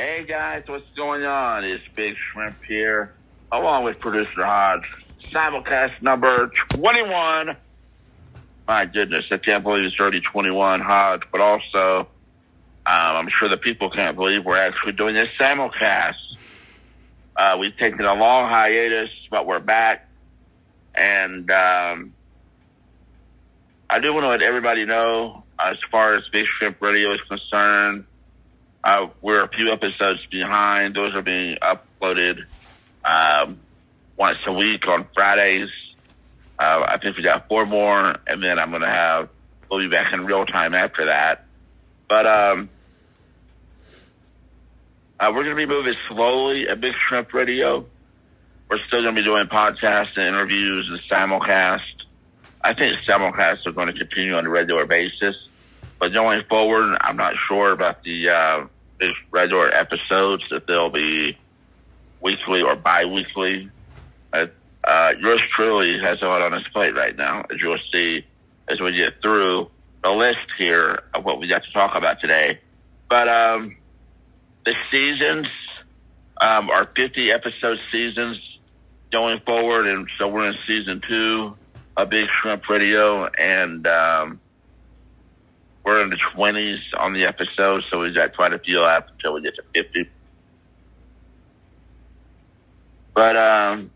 Hey guys, what's going on? It's Big Shrimp here, along with producer Hodge. Simulcast number 21. My goodness, I can't believe it's already 21, Hodge, but also, um, I'm sure the people can't believe we're actually doing this simulcast. Uh, we've taken a long hiatus, but we're back. And um, I do want to let everybody know, as far as Big Shrimp Radio is concerned, uh, we're a few episodes behind. Those are being uploaded um, once a week on Fridays. Uh, I think we got four more, and then I'm going to have, we'll be back in real time after that. But um, uh, we're going to be moving slowly at Big Shrimp Radio. We're still going to be doing podcasts and interviews and simulcast. I think simulcasts are going to continue on a regular basis. But going forward, I'm not sure about the uh, regular episodes if they'll be weekly or bi-weekly. Uh, yours truly has a lot on his plate right now, as you'll see as we get through the list here of what we got to talk about today. But um, the seasons um, are 50 episode seasons going forward, and so we're in season two of Big Shrimp Radio, and um, we're in the 20s on the episode, so we got quite a few left until we get to 50. But, um,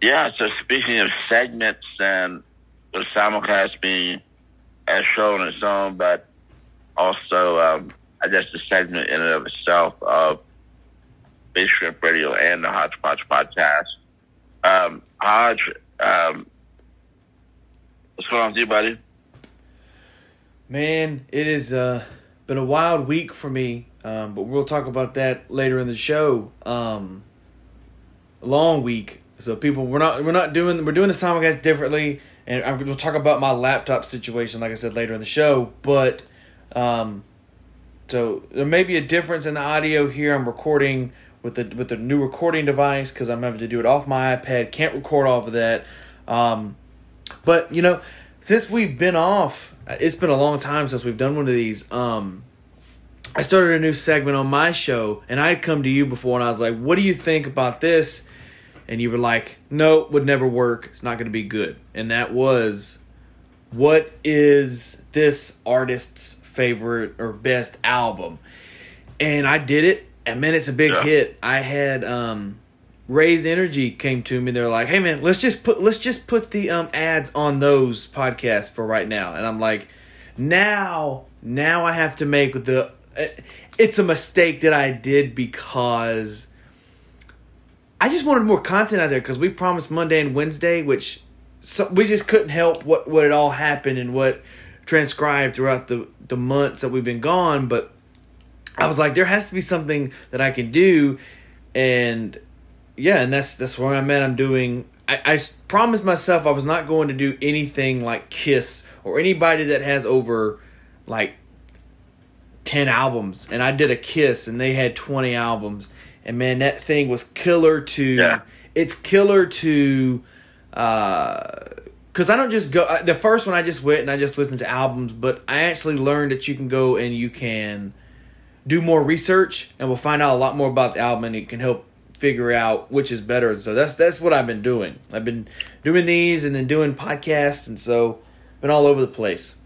yeah, so speaking of segments and the simulcast being a show on its own, but also, um, I guess the segment in and of itself of Big Shrimp Radio and the Hodgepodge podcast. Um, Hodge, um, what's going on with you, buddy? Man, it has uh, been a wild week for me, um, but we'll talk about that later in the show. Um, long week, so people we're not we're not doing we're doing the simulcast differently, and I'm going to talk about my laptop situation, like I said later in the show. But um, so there may be a difference in the audio here. I'm recording with the with the new recording device because I'm having to do it off my iPad. Can't record off of that. Um, but you know, since we've been off it's been a long time since we've done one of these. Um, I started a new segment on my show, and I had come to you before, and I was like, "What do you think about this?" And you were like, "No, would never work. It's not going to be good." And that was, "What is this artist's favorite or best album?" And I did it, and man, it's a big yeah. hit. I had um, Raise Energy came to me. They're like, "Hey man, let's just put let's just put the um ads on those podcasts for right now." And I'm like, "Now, now I have to make the uh, it's a mistake that I did because I just wanted more content out there because we promised Monday and Wednesday, which so we just couldn't help what what it all happened and what transcribed throughout the the months that we've been gone, but I was like, there has to be something that I can do, and yeah, and that's that's where I'm at. I'm doing. I, I promised myself I was not going to do anything like Kiss or anybody that has over like ten albums. And I did a Kiss, and they had twenty albums. And man, that thing was killer to. Yeah. It's killer to. uh because I don't just go. The first one I just went and I just listened to albums, but I actually learned that you can go and you can do more research, and we'll find out a lot more about the album, and it can help figure out which is better. And so that's that's what I've been doing. I've been doing these and then doing podcasts, and so been all over the place.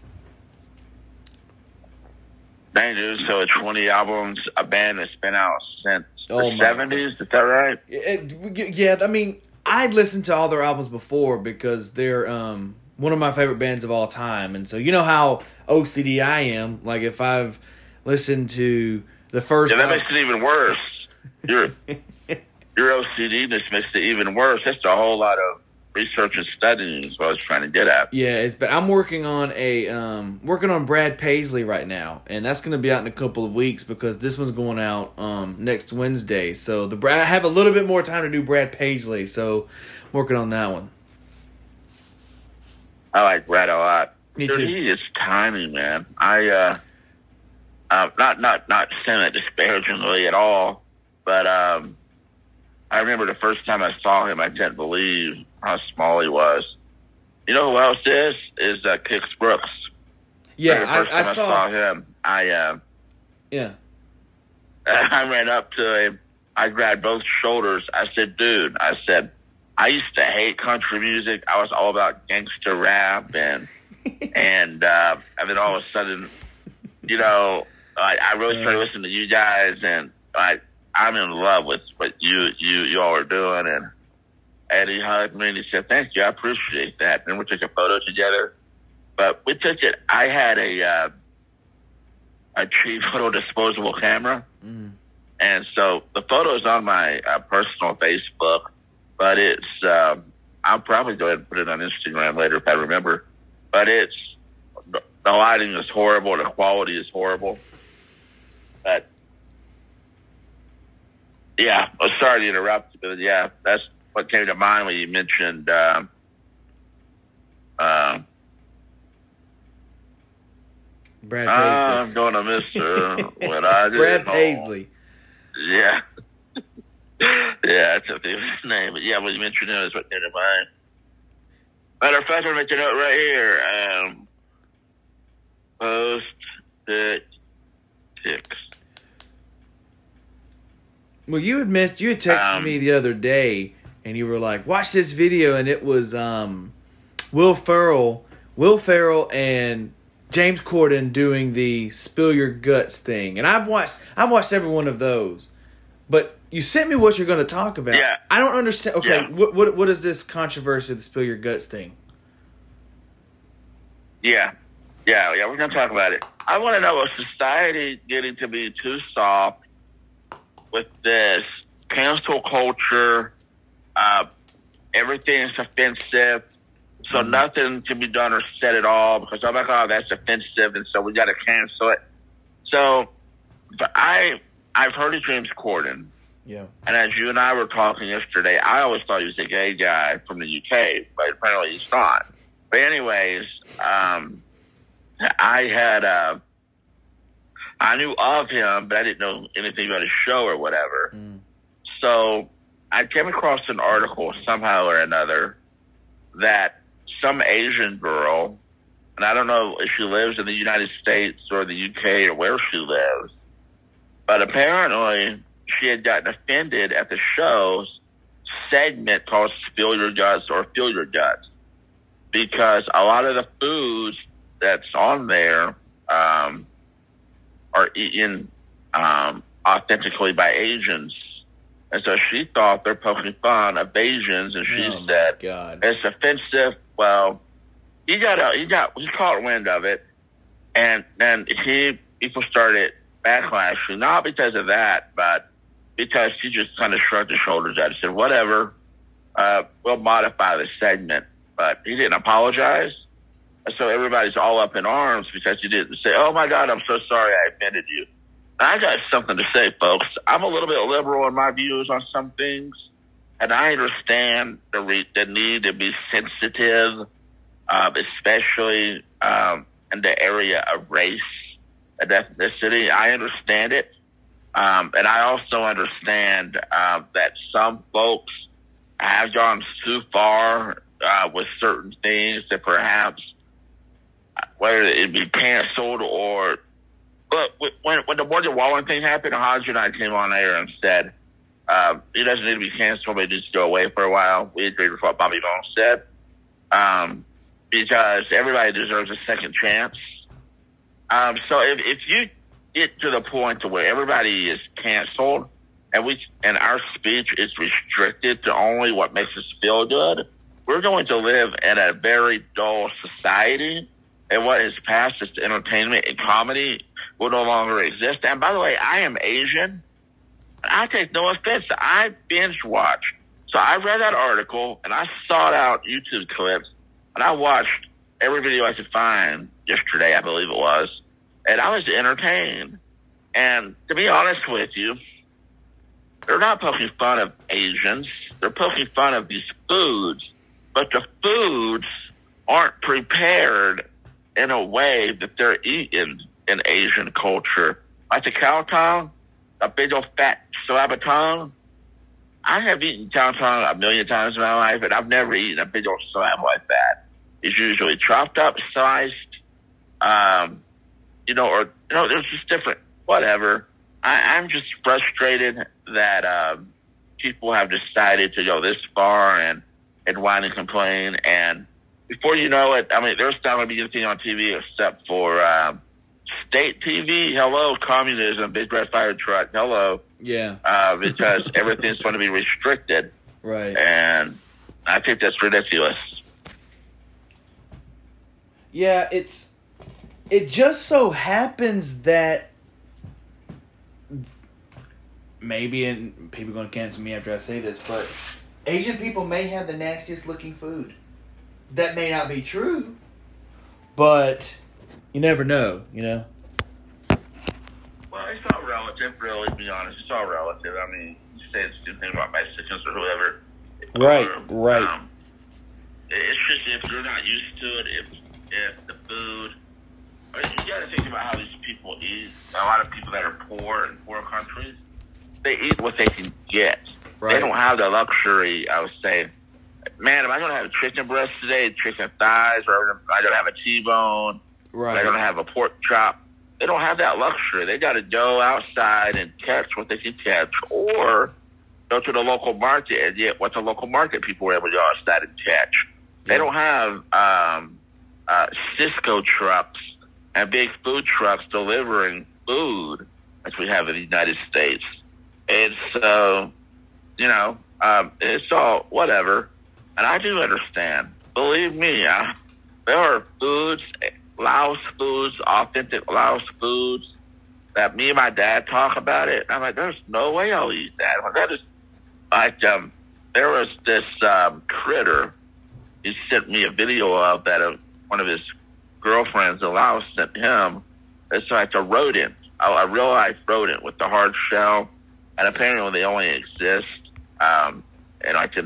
Dang, dude! So twenty albums, a band that's been out since oh the seventies. Is that right? It, yeah, I mean, I'd listened to all their albums before because they're um, one of my favorite bands of all time, and so you know how OCD I am. Like if I've listened to the first, yeah, that album, makes it even worse. You're your OCD just makes it even worse. That's a whole lot of research and studying is what I was trying to get at. Yeah, it's but I'm working on a um working on Brad Paisley right now, and that's going to be out in a couple of weeks because this one's going out um next Wednesday. So the Brad I have a little bit more time to do Brad Paisley, so I'm working on that one. I like Brad a lot. Me Dude, too. he is tiny, man. I uh, uh not not not saying that disparagingly at all, but um I remember the first time I saw him, I can't believe how small he was. You know who else is? Is uh, Kix Brooks. Yeah, I, I, saw, I, saw, him. I uh, yeah. I ran up to him. I grabbed both shoulders. I said, dude, I said, I used to hate country music. I was all about gangster rap and, and, uh, and then all of a sudden, you know, I, I really started listening to you guys and I, I'm in love with what you, you, you all are doing. And, Eddie hugged me and he said, thank you. I appreciate that. And we took a photo together, but we took it. I had a, uh, a cheap little disposable camera. Mm. And so the photo is on my uh, personal Facebook, but it's, um, I'll probably go ahead and put it on Instagram later if I remember. But it's, the lighting is horrible. The quality is horrible. But yeah, I'm sorry to interrupt, but yeah, that's what came to mind when you mentioned, um, um, Brad I'm going to miss her when I get Brad home. Paisley. Yeah. yeah, that's a his name. But yeah, when you mentioned it, that's what came to mind. Matter of fact, I'm making a note right here. Um, post it Well, you had missed. You had texted Um, me the other day, and you were like, "Watch this video," and it was um, Will Ferrell, Will Ferrell, and James Corden doing the "Spill Your Guts" thing. And I've watched. I've watched every one of those, but you sent me what you're going to talk about. Yeah. I don't understand. Okay, Yeah. what what what is this controversy? The "Spill Your Guts" thing. Yeah. Yeah, yeah, we're going to talk about it. I want to know is society getting to be too soft with this cancel culture? Uh, is offensive. So nothing can be done or said at all because, oh my God, that's offensive. And so we got to cancel it. So but I, I've heard of James Corden. Yeah. And as you and I were talking yesterday, I always thought he was a gay guy from the UK, but apparently he's not. But anyways, um, I had, uh, I knew of him, but I didn't know anything about his show or whatever. Mm. So I came across an article somehow or another that some Asian girl, and I don't know if she lives in the United States or the UK or where she lives, but apparently she had gotten offended at the show's segment called Spill Your Guts or Feel Your Guts because a lot of the foods that's on there um, are eaten um, authentically by Asians. And so she thought they're poking fun of Asians, and she Oh, said, God. it's offensive. Well, he got a, he got he caught wind of it, and then he people started backlashing not because of that, but because she just kind of shrugged his shoulders at it, said whatever, uh, we'll modify the segment, but he didn't apologize. So everybody's all up in arms because you didn't say, "Oh my God, I'm so sorry I offended you." I got something to say, folks. I'm a little bit liberal in my views on some things, and I understand the re- the need to be sensitive, um, especially um, in the area of race and ethnicity. I understand it, um, and I also understand um, that some folks have gone too far uh, with certain things that perhaps whether it be canceled or but when when the Morgan Wallen thing happened, Hodge and I came on air and said uh, he doesn't need to be canceled, but to go away for a while. We agreed with what Bobby Bones said um, because everybody deserves a second chance. Um, so if if you get to the point to where everybody is canceled and we and our speech is restricted to only what makes us feel good, we're going to live in a very dull society. And what is past as entertainment and comedy will no longer exist. And by the way, I am Asian. I take no offense. I binge watch. So I read that article and I sought out YouTube clips and I watched every video I could find yesterday, I believe it was. And I was entertained. And to be honest with you, they're not poking fun of Asians. They're poking fun of these foods, but the foods aren't prepared in a way that they're eaten in Asian culture. Like the cow tongue, a big old fat slab of tongue. I have eaten cow tongue a million times in my life, and I've never eaten a big old slab like that. It's usually chopped up, sliced, um, you know, or you know, there's just different whatever. I, I'm just frustrated that um, people have decided to go this far and and whine and complain. And before you know it, I mean, there's not going to be anything on TV except for um, state TV. Hello, communism, big red fire truck. Hello, Yeah. uh, because everything's going to be restricted, Right. and I think that's ridiculous. Yeah, it's it just so happens that maybe and people are going to cancel me after I say this, but Asian people may have the nastiest looking food. That may not be true, but you never know, you know. Well, it's all relative, really. To be honest, it's all relative. I mean, you say it's the thing about Mexicans or whoever. Right, Or, right. Um, it's just if you're not used to it, if if the food. I mean, you got to think about how these people eat. A lot of people that are poor in poor countries, they eat what they can get. Right. They don't have the luxury. I would say, man, am I going to have a chicken breast today, chicken thighs, or am I to have a T-bone? Right. They're going to have a pork chop. They don't have that luxury. They got to go outside and catch what they can catch, or go to the local market and get what the local market people were able to go outside and catch. They don't have um, uh, Sysco trucks and big food trucks delivering food as we have in the United States. And so, you know, um, it's all whatever. And I do understand. Believe me, there are foods, Laos foods, authentic Laos foods that me and my dad talk about it. I'm like, there's no way I'll eat that. Well, that is like, um, there was this um, critter. He sent me a video of that one of his girlfriends in Laos sent him. It's like a rodent, a, a real life rodent with the hard shell, and apparently they only exist um, in like in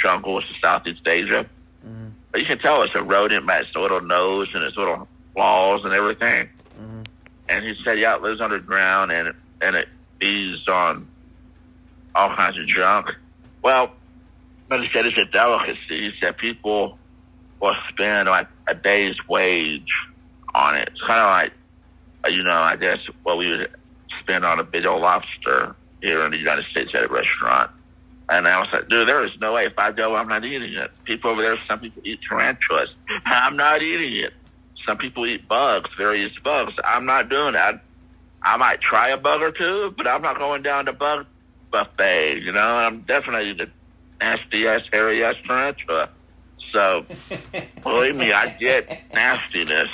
the jungles of Southeast Asia. Mhm. But you can tell it's a rodent by its little nose and its little claws and everything. Mhm. And he said, yeah, it lives underground and it, and it feeds on all kinds of junk. Well, but he said it's a delicacy. He said people will spend like a day's wage on it. It's kind of like, uh, you know, I guess what we would spend on a big old lobster here in the United States at a restaurant. And I was like, dude, there is no way if I go, I'm not eating it. People over there, some people eat tarantulas. I'm not eating it. Some people eat bugs, various bugs. I'm not doing that. I might try a bug or two, but I'm not going down to bug buffet. You know, I'm definitely the nasty ass, hairy ass tarantula. So believe me, I get nastiness,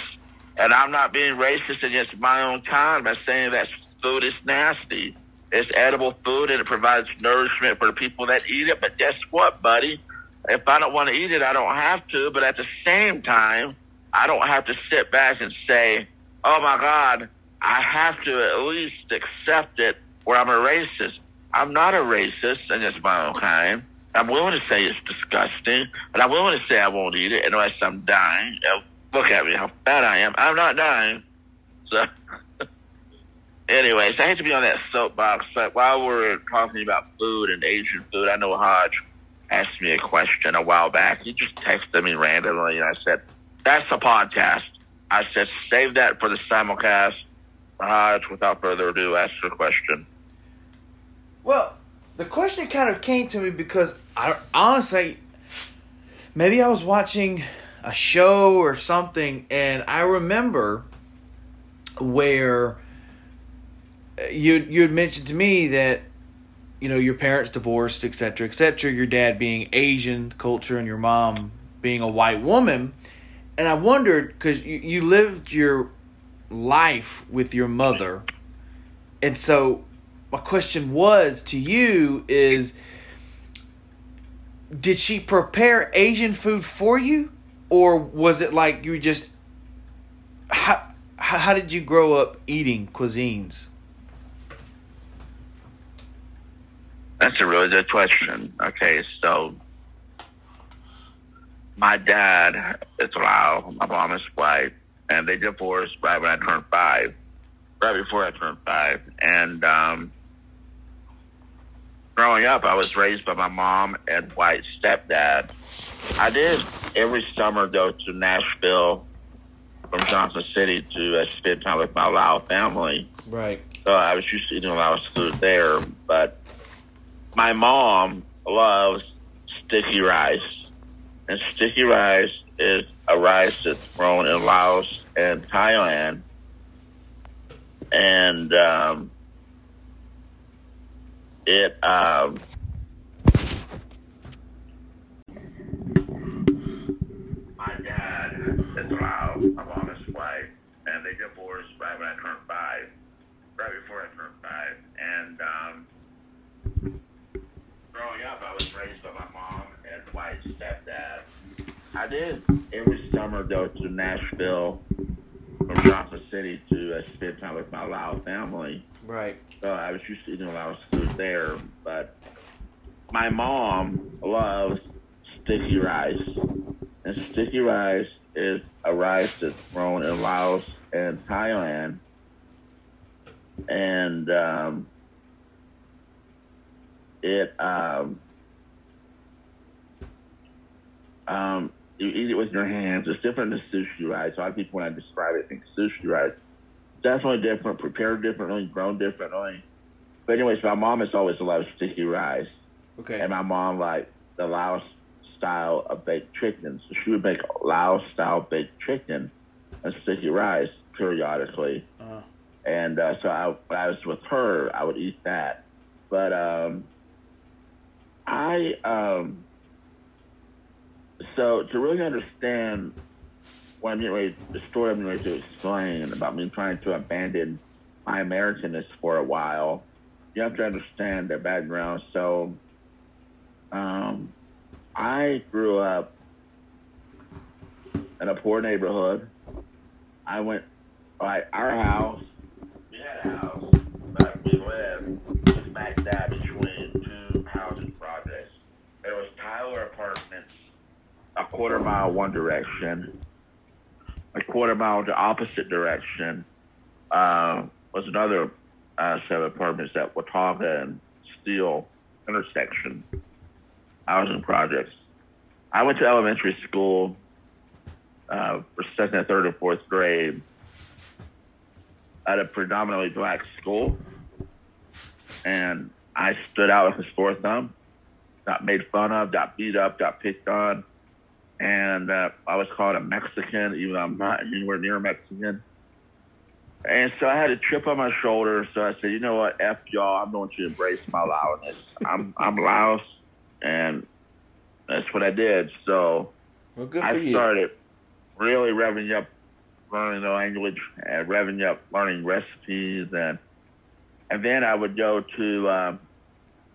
and I'm not being racist against my own kind by saying that food is nasty. It's edible food and it provides nourishment for the people that eat it. But guess what, buddy? If I don't want to eat it, I don't have to. But at the same time, I don't have to sit back and say, oh my God, I have to at least accept it or I'm a racist. I'm not a racist against my own kind. I'm willing to say it's disgusting, but I'm willing to say I won't eat it unless I'm dying. Look at me, how fat I am. I'm not dying. So, anyways, I hate to be on that soapbox, but while we're talking about food and Asian food, I know Hodge asked me a question a while back. He just texted me randomly, and I said, that's a podcast. I said, save that for the simulcast. Hodge, without further ado, ask your question. Well, the question kind of came to me because I honestly, maybe I was watching a show or something, and I remember where you you had mentioned to me that you know your parents divorced, etc., etc. Your dad being Asian culture and your mom being a white woman, and I wondered because you, you lived your life with your mother, and so my question was to you is did she prepare asian food for you or was it like you just how how, how did you grow up eating cuisines That's a really good question. Okay, so my dad is Lao, my mom is white, and they divorced right when I turned five, right before I turned five. And um, growing up, I was raised by my mom and white stepdad. I did every summer go to Nashville from Johnson City to uh, spend time with my Lao family. Right. So I was used to eating a lot of food there, but my mom loves sticky rice, and sticky rice is a rice that's grown in Laos and Thailand, and um, it um, my dad is Lao, my mom is white, and they divorced right when I turned five, right before I turned five, and um, growing up, I was raised by my mom and white stepdad. I did every summer go to Nashville from Johnson City to uh, spend time with my Lao family. Right. So I was used to eating Lao food there, but my mom loves sticky rice. And sticky rice is a rice that's grown in Laos and Thailand. And um, it um, um, you eat it with your hands. It's different than sushi rice. A lot of people, when I describe it, I think sushi rice definitely different, prepared differently, grown differently. But anyways, my mom has always loved sticky rice, Okay. and my mom liked the Laos style of baked chicken. So she would make Laos style baked chicken and sticky rice periodically. Uh, And uh, so I, when I was with her, I would eat that. But um, I, um, so to really understand what I'm getting the story I'm ready to explain about me trying to abandon my Americanness for a while, you have to understand their background. So um, I grew up in a poor neighborhood. I went, like, our house we had a house, but we lived smack dab between two housing projects. There was Apartments, a quarter mile one direction. A quarter mile the opposite direction uh, was another uh, set of apartments at Watauga and Steel intersection housing projects. I went to elementary school uh, for second, third, and fourth grade at a predominantly black school, and I stood out with a sore thumb. Got made fun of, got beat up, got picked on, and uh, I was called a Mexican, even though I'm not anywhere near Mexican. And so I had a chip on my shoulder. So I said, you know what, f y'all, I'm going to embrace my Laosness. I'm I'm Laos, and that's what I did. So well, good for I you. started really revving up learning the language and revving up learning recipes and and then I would go to um,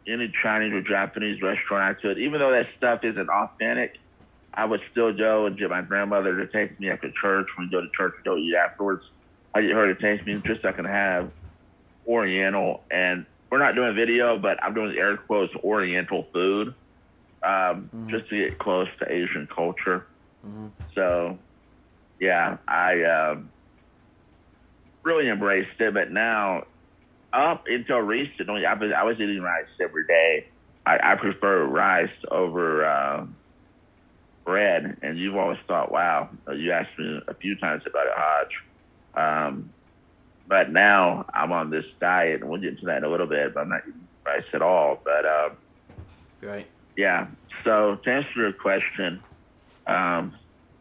any Chinese or Japanese restaurant I could. Even though that stuff isn't authentic, I would still go and get my grandmother to take me after church. When we go to church, we go eat afterwards. I get her to take me just so I can have Oriental. And we're not doing video, but I'm doing air quotes Oriental food um, Mhm. just to get close to Asian culture. Mhm. So, yeah, I um, really embraced it. But now, up until recently, I was, I was eating rice every day. I, I prefer rice over uh, bread. And you've always thought, wow, you asked me a few times about it, Hodge. Um, but now I'm on this diet, and we'll get into that in a little bit. But I'm not eating rice at all. But um, Right. yeah. So to answer your question, um,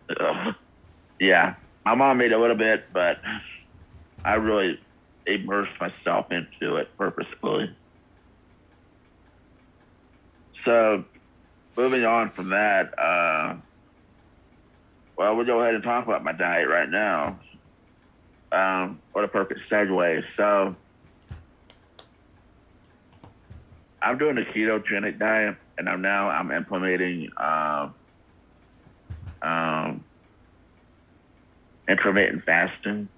yeah, my mom made a little bit, but I really immersed myself into it purposefully. So moving on from that, uh, well, we'll go ahead and talk about my diet right now. Um, what a perfect segue. So I'm doing a ketogenic diet, and I'm now I'm implementing um, um, intermittent fasting.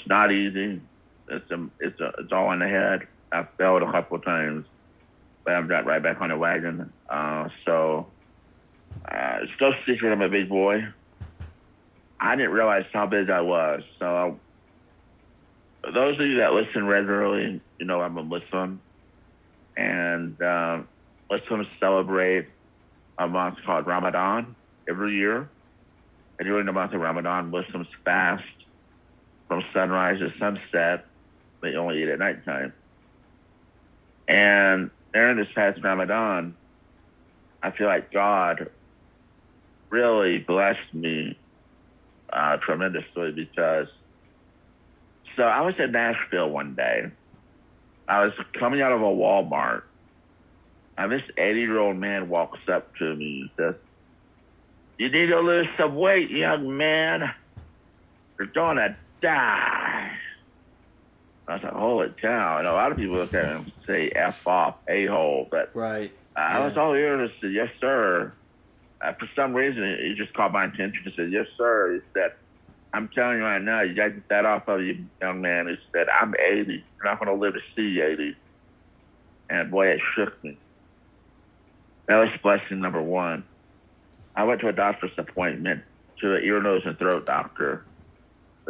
It's not easy. It's a, it's a, it's all in the head. I've failed a couple of times, but I'm got right back on the wagon. Uh, so uh, no secret I'm a big boy. I didn't realize how big I was. So those of you that listen regularly, you know I'm a Muslim and um, Muslims celebrate a month called Ramadan every year, And during the month of Ramadan, Muslims fast from sunrise to sunset. They only eat at nighttime. And during this past Ramadan, I feel like God really blessed me uh, tremendously because so I was in Nashville one day. I was coming out of a Walmart, and this 80 year old man walks up to me and says, You need to lose some weight, young man. You're going to die. I was like, Holy cow. And a lot of people look at him and say, F off, a hole. But Right. I Yeah. was all ears and said, Yes, sir. Uh, for some reason, he just caught my attention and said, Yes, sir. He said, I'm telling you right now, you got to get that off of you, young man. He said, I'm 80. You're not going to live to see 80. And boy, it shook me. That was blessing number one. I went to a doctor's appointment to an ear, nose, and throat doctor.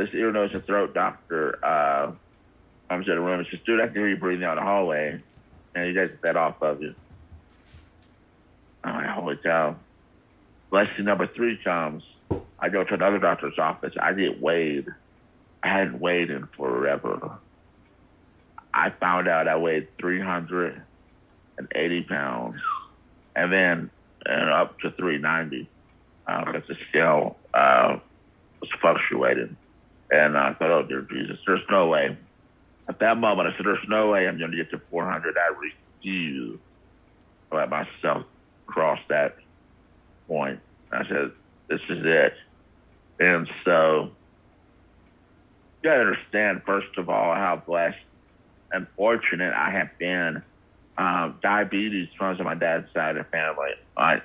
This ear, nose, and throat doctor uh, comes in the room and says, Dude, I can hear you breathing out the hallway. And to get that off of you. I'm like, holy cow. Blessing number three comes. I go to another doctor's office. I get weighed. I hadn't weighed in forever. I found out I weighed 380 pounds and then and up to 390 uh, the scale uh, was fluctuating. And I thought, oh, dear Jesus, there's no way. At that moment, I said, there's no way I'm going to get to 400. I refuse to let myself cross that point. I said, this is it. And so you got to understand, first of all, how blessed and fortunate I have been. Um, diabetes runs on my dad's side of the family. I,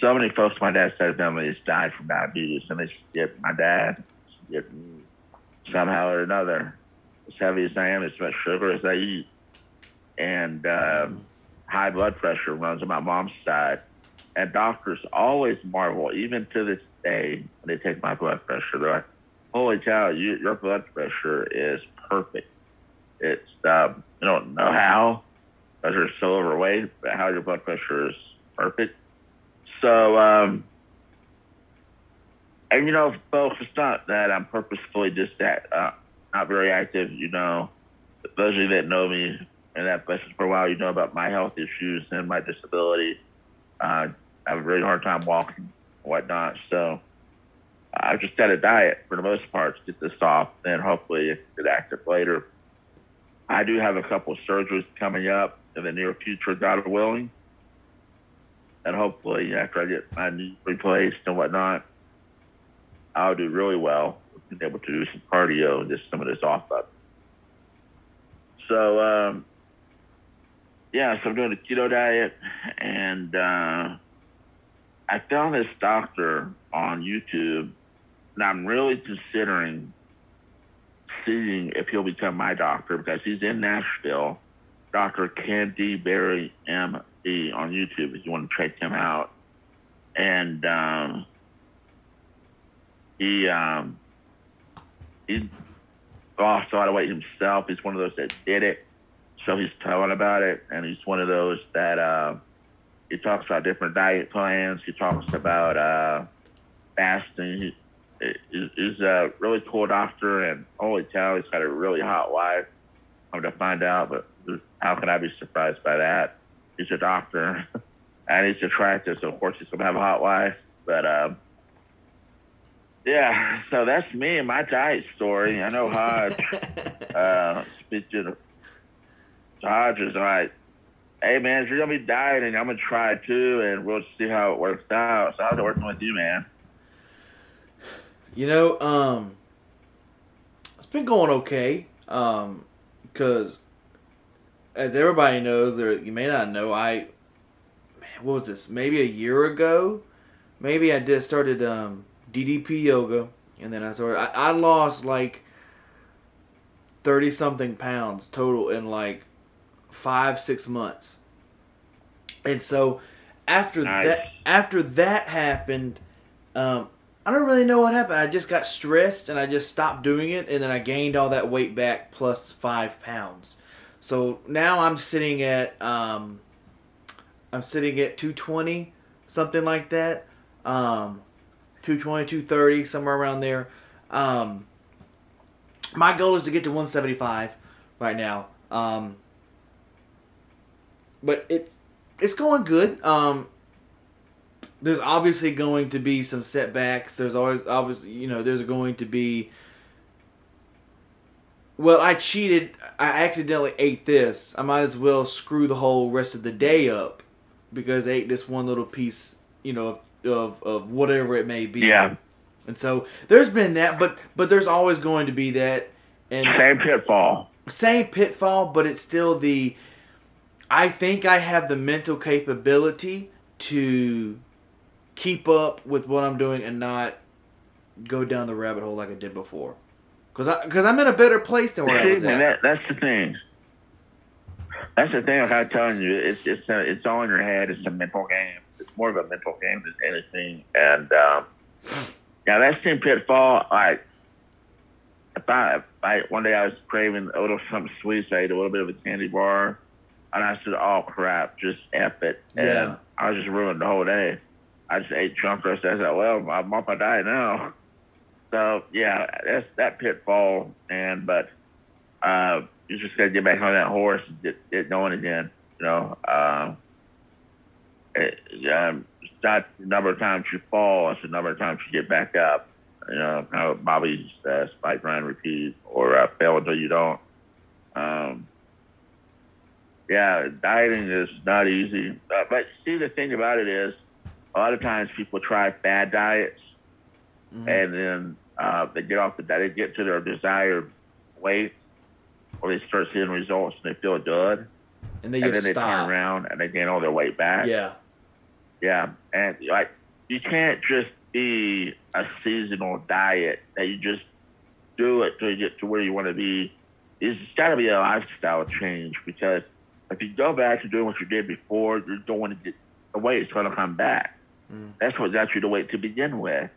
so many folks on my dad's side of the family has died from diabetes, and they skip my dad, me somehow or another. As heavy as I am, as much sugar as I eat, and um, high blood pressure runs on my mom's side. And doctors always marvel, even to this day, when they take my blood pressure. They're like, "Holy cow, you, your blood pressure is perfect." It's um, I don't know how, because you're so overweight, but how your blood pressure is perfect. So, um, and you know, folks, it's not that I'm purposefully just that uh, not very active. You know, those of you that know me and that places for a while, you know about my health issues and my disability. Uh, I have a really hard time walking and whatnot. So I've just got a diet for the most part to get this off and hopefully get active later. I do have a couple of surgeries coming up in the near future, God willing. And hopefully after I get my knee replaced and whatnot, I'll do really well being able to do some cardio and just some of this off up. So, um, yeah, so I'm doing a keto diet, and uh, I found this doctor on YouTube, and I'm really considering seeing if he'll become my doctor because he's in Nashville. Dr. Ken D. Berry M.D. on YouTube if you want to check him out. And um, he um, he lost a lot of weight himself. He's one of those that did it. So he's telling about it, and he's one of those that uh, he talks about different diet plans. He talks about uh, fasting. He, he- he's a really cool doctor, and holy cow, he's got a really hot wife. I'm gonna find out, but how can I be surprised by that? He's a doctor, and he's attractive, so of course he's gonna have a hot wife. But um, yeah, so that's me and my diet story. I know Hodge. uh, speaking of Hodge is like, hey man, if you're gonna be dieting, I'm gonna try too, and we'll see how it works out. So how's it working with you, man? You know, um, it's been going okay. Um, because as everybody knows, or you may not know, I, man, what was this? Maybe a year ago, maybe I did started um DDP yoga, and then I started. I, I lost like thirty something pounds total in like five six months, and so after Nice. that after that happened, um, I don't really know what happened. I just got stressed and I just stopped doing it, and then I gained all that weight back plus five pounds. So now I'm sitting at um, I'm sitting at 220, something like that. Um, 220, 230, somewhere around there. Um, my goal is to get to 175 right now. Um, but it it's going good. Um, there's obviously going to be some setbacks. There's always obviously you know there's going to be. Well, I cheated. I accidentally ate this. I might as well screw the whole rest of the day up because I ate this one little piece, you know, of of, whatever it may be. Yeah. And so there's been that, but but there's always going to be that. And Same pitfall. same pitfall, but it's still the. I think I have the mental capability to keep up with what I'm doing and not go down the rabbit hole like I did before. Cause I, cause I'm in a better place than where I was at. that, that's the thing. That's the thing. Like I'm telling you, it's it's a, it's all in your head. It's a mental game. More of a mental game than anything. And um, yeah, that same pitfall. If I, if I one day I was craving a little something sweet, so I ate a little bit of a candy bar, and I said, "Oh crap, just f it," and Yeah. I was just ruined the whole day. I just ate chunk roast. I said, "Well, I'm off my diet now." So yeah, that's that pitfall. And but uh, you just gotta get back on that horse and get, get going again. You know, uh, it, um, it's not the number of times you fall; it's the number of times you get back up. You know, kind of Bobby's uh, spike grind repeat or uh, fail until you don't. Um, yeah, dieting is not easy. Uh, but see, the thing about it is, a lot of times people try bad diets Mhm. and then uh, they get off the diet, they get to their desired weight, or they start seeing results and they feel good, and they and then they turn around and they gain all their weight back. Yeah. Yeah, and like you can't just be a seasonal diet that you just do it to get to where you want to be. It's got to be a lifestyle change because if you go back to doing what you did before, you're going to get the weight's going to come back. Mm. That's what got you the weight to begin with.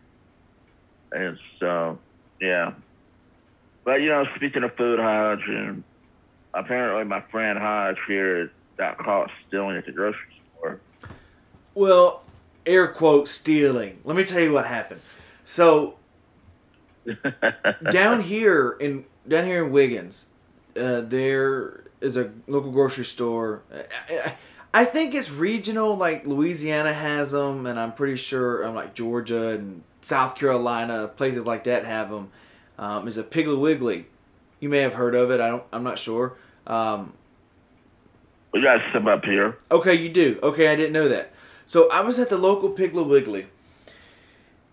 And so, yeah. But you know, speaking of food, Hodge, and apparently my friend Hodge here got caught stealing at the grocery store. Well, air quote stealing. Let me tell you what happened. So down here in down here in Wiggins, uh, there is a local grocery store. I, I- I think it's regional. Like Louisiana has them, and I'm pretty sure um, like Georgia and South Carolina, places like that have them. Um, there's a Piggly Wiggly. You may have heard of it. I don't. I'm not sure. Um, We got some up here. Okay, you do. Okay, I didn't know that. So I was at the local Piggly Wiggly,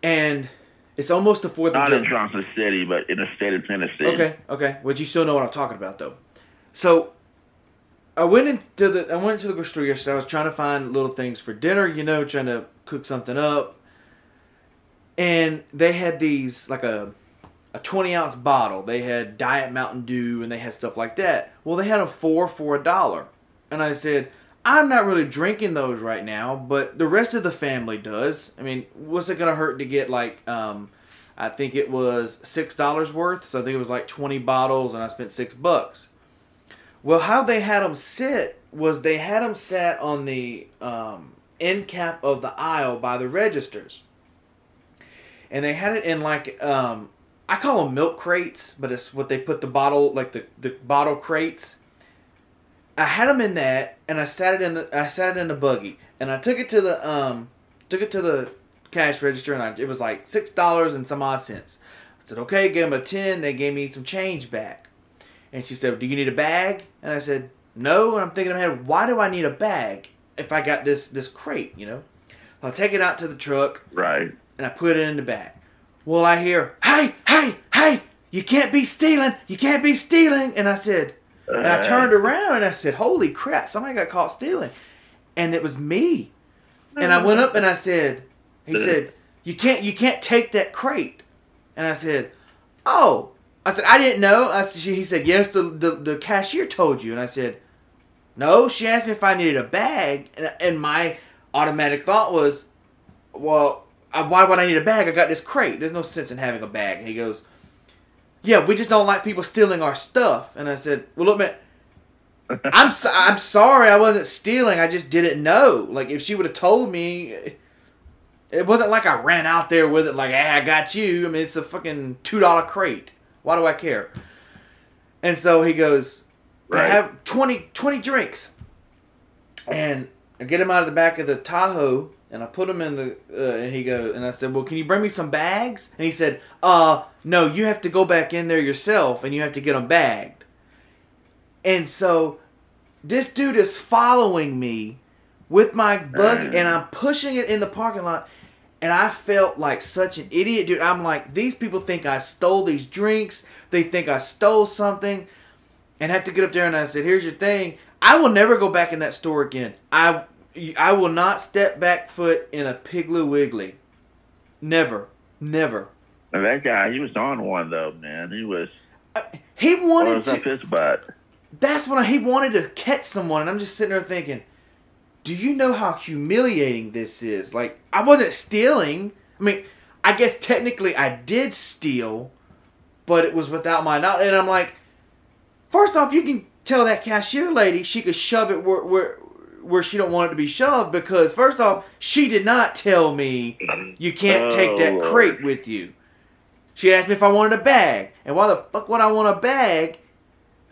and it's almost the Fourth of Not in July. Johnson City, but in the state of Tennessee. Okay, okay, but you still know what I'm talking about, though. So I went into the I went to the grocery store yesterday. I was trying to find little things for dinner, you know, trying to cook something up, and they had these like a a 20 ounce bottle. They had Diet Mountain Dew and they had stuff like that. Well, they had a four for a dollar. And I said, I'm not really drinking those right now, but the rest of the family does. I mean, what's it to hurt to get like, um, I think it was $6 worth. So I think it was like 20 bottles and I spent six bucks. Well, how they had them sit was they had them sat on the um, end cap of the aisle by the registers. And they had it in like um, I call them milk crates, but it's what they put the bottle like the, the bottle crates. I had them in that, and I sat it in the I sat it in the buggy, and I took it to the um took it to the cash register, and I, it was like six dollars and some odd cents. I said, okay, give them a ten. They gave me some change back, and she said, do you need a bag? And I said, no. And I'm thinking in my head, why do I need a bag if I got this this crate? You know, I'll take it out to the truck Right. and I put it in the bag. Well, I hear, hey, hey, hey, you can't be stealing, you can't be stealing. And I said, and I uh, turned around and I said, holy crap, somebody got caught stealing. And it was me. And I went up and I said, he said, you can't, you can't take that crate. And I said, oh. I said, I didn't know. I said, he said, yes, the, the, the cashier told you. And I said, no, she asked me if I needed a bag. And, and my automatic thought was, well, why would I need a bag? I got this crate. There's no sense in having a bag. And he goes, yeah, we just don't like people stealing our stuff. And I said, well, look, man, I'm so, I'm sorry, I wasn't stealing. I just didn't know. Like if she would have told me, it wasn't like I ran out there with it like, hey, I got you. I mean, it's a fucking two dollar crate. Why do I care? And so he goes, I Right. have 20, 20 drinks. And I get him out of the back of the Tahoe and I put him in the, uh, and he goes, and I said, well, can you bring me some bags? And he said, uh, no, you have to go back in there yourself and you have to get them bagged. And so this dude is following me with my buggy and I'm pushing it in the parking lot. And I felt like such an idiot, dude. I'm like, these people think I stole these drinks. They think I stole something. And have to get up there and I said, here's your thing. I will never go back in that store again. I I will not step back foot in a Piggly Wiggly. Never. Never. And that guy, he was on one though, man. He was. Uh, he wanted was to. up his butt? That's when I, he wanted to catch someone, and I'm just sitting there thinking, do you know how humiliating this is? Like, I wasn't stealing. I mean, I guess technically I did steal, but it was without my knowledge. And I'm like, first off, you can tell that cashier lady she could shove it where where where she don't want it to be shoved because first off, she did not tell me you can't take that Oh, crate Lord. with you. She asked me if I wanted a bag, and why the fuck would I want a bag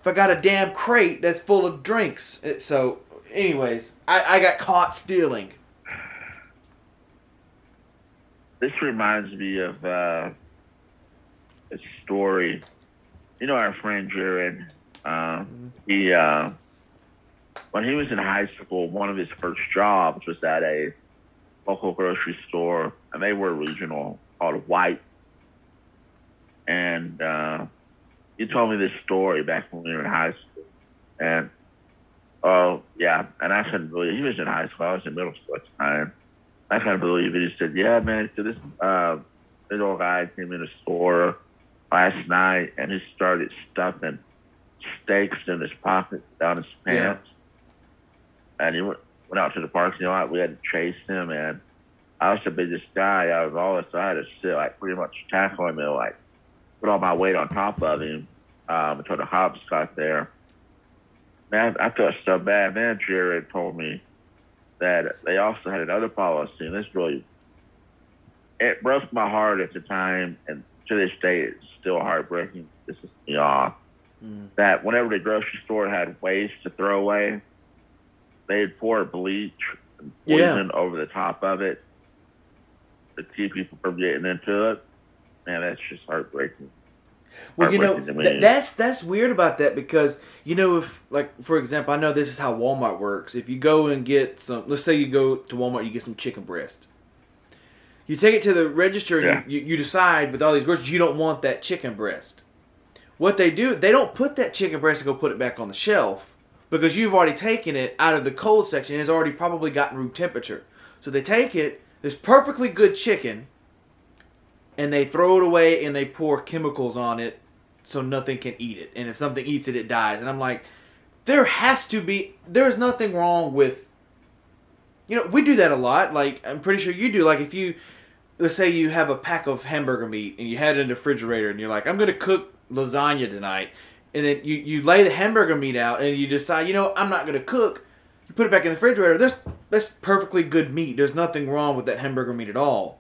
if I got a damn crate that's full of drinks? It, so, anyways, I, I got caught stealing. This reminds me of uh, a story. You know our friend Jared. Uh, he uh, when he was in high school, one of his first jobs was at a local grocery store, and they were regional called White. And uh, he told me this story back when we were in high school, and oh yeah, and I couldn't believe he was in high school. I was in middle school at the time. I couldn't believe it. He said, "Yeah, man." So this uh, this old guy came in the store last night, and he started stuffing steaks in his pocket down his Yeah. And he went, went out to the parking lot. We had to chase him, and I was the biggest guy out of all of us. So I had to sit, like, pretty much tackle him and, like, put all my weight on top of him um, until the cops got there. Man, I felt so bad. Man, Jared told me that they also had another policy, and this really it broke my heart at the time, and to this day, it's still heartbreaking. This is me off. Mm. That whenever the grocery store had waste to throw away, they'd pour bleach and Yeah. poison over the top of it to keep people from getting into it. Man, that's just heartbreaking. Well, you know, th- that's that's weird about that because you know if like for example, I know this is how Walmart works. If you go and get some, let's say you go to Walmart, you get some chicken breast. You take it to the register and Yeah. you, you decide with all these groceries you don't want that chicken breast. What they do, they don't put that chicken breast and go put it back on the shelf because you've already taken it out of the cold section. It's already probably gotten room temperature. So they take it. There's perfectly good chicken, and they throw it away and they pour chemicals on it so nothing can eat it. And if something eats it, it dies. And I'm like, there has to be. There's nothing wrong with. You know, we do that a lot. Like I'm pretty sure you do. Like if you, let's say you have a pack of hamburger meat and you had it in the refrigerator and you're like, I'm gonna cook lasagna tonight, and then you you lay the hamburger meat out and you decide, you know, I'm not gonna cook. You put it back in the refrigerator. There's that's perfectly good meat. There's nothing wrong with that hamburger meat at all.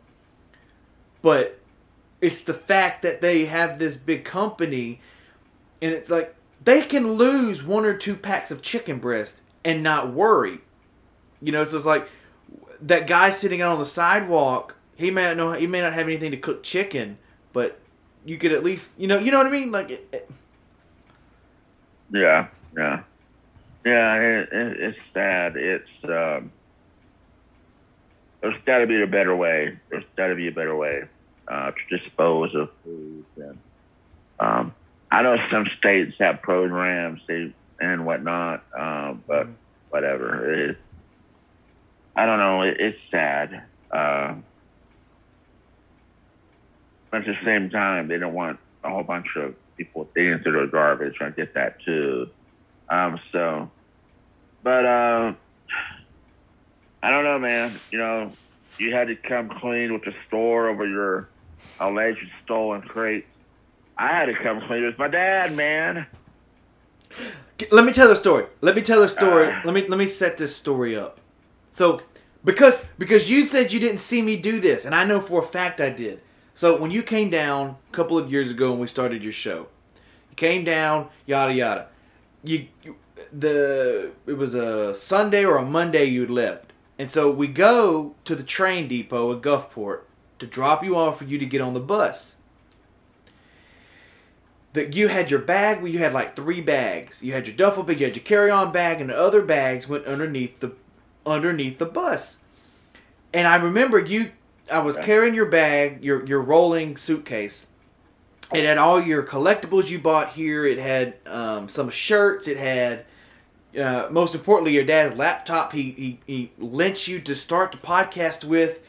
But it's the fact that they have this big company and it's like they can lose one or two packs of chicken breast and not worry. You know, so it's like that guy sitting out on the sidewalk, he may not know he may not have anything to cook chicken, but you could at least, you know, you know what I mean? Like it, it- Yeah, yeah, yeah. It, it, it's sad. It's um, there's got to be a better way. There's got to be a better way uh, to dispose of food. And, um, I know some states have programs they, and whatnot, um, but whatever. It, I don't know. It, it's sad. Uh, but at the same time, they don't want a whole bunch of people digging through their garbage. I get that too. Um, so, but uh, I don't know, man. You know, you had to come clean with the store over your alleged stolen crate. I had to come clean with my dad, man. let me tell the story. Let me tell the story. Uh. let me let me set this story up. So, Because because you said you didn't see me do this, and I know for a fact I did. So when you came down a couple of years ago when we started your show, you came down, yada yada. You, you the it was a Sunday or a Monday you'd left, and so we go to the train depot at Gulfport to drop you off for you to get on the bus. That you had your bag, you had like three bags. You had your duffel bag, you had your carry-on bag, and the other bags went underneath the underneath the bus. And I remember you I was carrying your bag, your your rolling suitcase. It had all your collectibles you bought here. It had um, some shirts. It had, uh, most importantly, your dad's laptop. He, he he lent you to start the podcast with,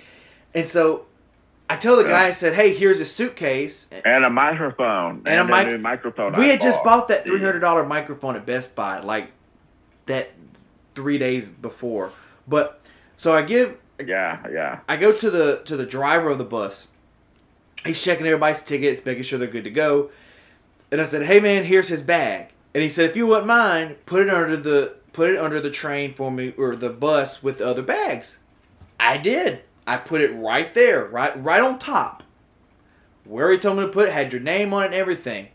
and so I tell the guy, I said, "Hey, here's a suitcase and a microphone and, a, mic- new microphone." We I had just bought that three hundred dollar microphone at Best Buy, like that three days before. But so I give Yeah, yeah. I go to the to the driver of the bus. He's checking everybody's tickets, making sure they're good to go. And I said, "Hey man, here's his bag." And he said, "If you wouldn't mind, put it under the put it under the train for me or the bus with the other bags." I did. I put it right there, right right on top. Where he told me to put it had your name on it and everything.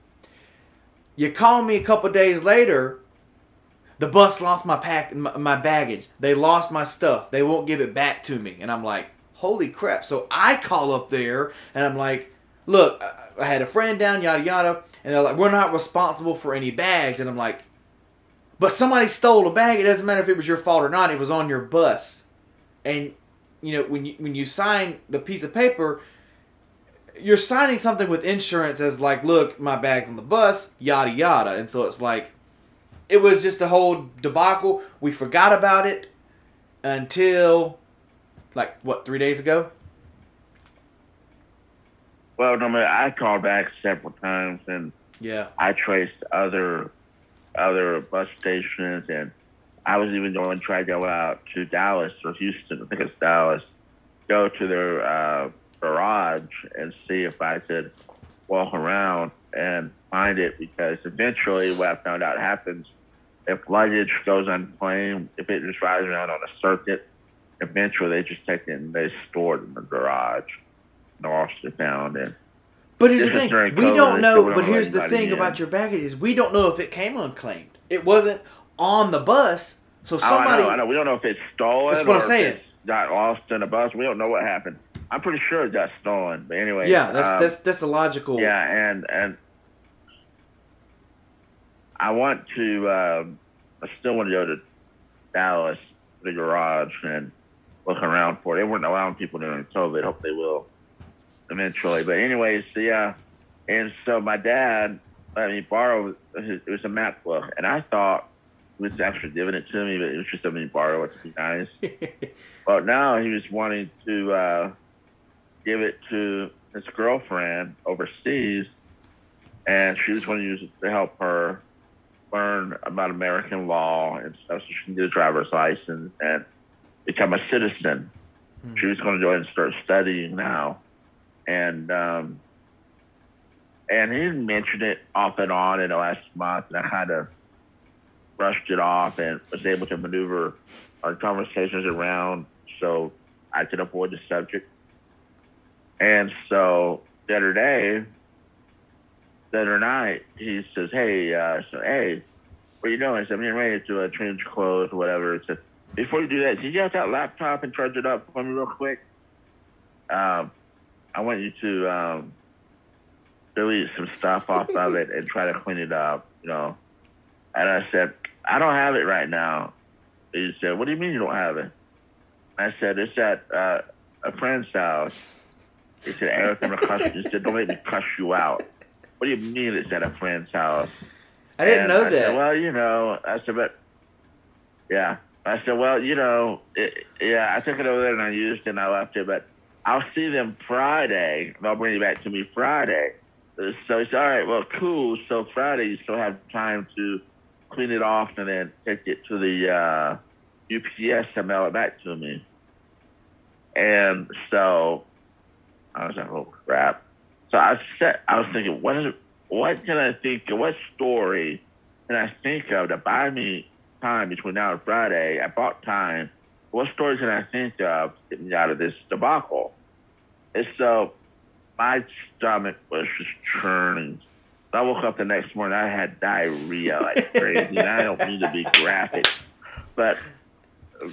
You call me a couple days later. The bus lost my pack, my, my baggage. They lost my stuff. They won't give it back to me. And I'm like, holy crap. So I call up there and I'm like, look, I, had a friend down, yada yada. And they're like, we're not responsible for any bags. And I'm like, but somebody stole a bag. It doesn't matter if it was your fault or not. It was on your bus. And you know when you when you sign the piece of paper, you're signing something with insurance as like, look, my bag's on the bus, yada yada. And so it's like, it was just a whole debacle. We forgot about it until like what three days ago. Well, no, man, I called back several times and Yeah. I traced other other bus stations, and I was even going to try to go out to Dallas or Houston. I think it's Dallas. Go to their uh, garage and see if I could walk around and find it eventually, what I found out happens if luggage goes plane, if it just rides around on a circuit, eventually they just take it and they store it in the garage. Lost it found and But here's This the thing: we don't know. But here's the thing in. about your baggage is we don't know if it came unclaimed. It wasn't on the bus, so Oh, somebody. I know, I know. We don't know if it's stolen That's what or I'm saying. got lost in a bus. We don't know what happened. I'm pretty sure it got stolen. But anyway, Yeah, that's um, that's that's a logical. yeah, and and I want to. Um, I still want to go to Dallas, the garage, and look around for it. They weren't allowing people during COVID. Hope they will eventually. But anyways, yeah. And so my dad let me borrow. His, it was a MacBook, and I thought he was actually giving it to me, but it was just something he borrowed it to be nice. But now he was wanting to uh, give it to his girlfriend overseas, and she was going to use it to help her learn about American law and stuff, so she can get a driver's license and become a citizen. Hmm. She was going to go ahead and start studying now, and um, and he mentioned it off and on in the last month, and I kind of brushed it off and was able to maneuver our conversations around so I could avoid the subject. And so the other day, the other night, he says, "Hey, uh, so hey, what you doing?" I said, "I'm getting ready to uh, change clothes, or whatever." He said, "Before you do that, did you have that laptop and charge it up for me real quick?" Um, I want you to um, delete some stuff off of it and try to clean it up, you know. And I said, "I don't have it right now." He said, "What do you mean you don't have it?" I said, "It's at uh, a friend's house." He said, "Eric, I'm. He said, "Don't make me cuss you out." What do you mean it's at a friend's house? I didn't And know I that. Said, well, you know, I said, but yeah, I said, well, you know, it, yeah, I took it over there and I used it and I left it, but I'll see them Friday. They'll bring it back to me Friday. So he said, all right, well, cool. So Friday, you still have time to clean it off and then take it to the uh, UPS and mail it back to me. And so I was like, oh crap. So I said, I was thinking, what is, what can I think? What story can I think of to buy me time between now and Friday? I bought time what story can I think of getting me out of this debacle? And so my stomach was just churning. I woke up the next morning, I had diarrhea like crazy. and I don't mean to be graphic, but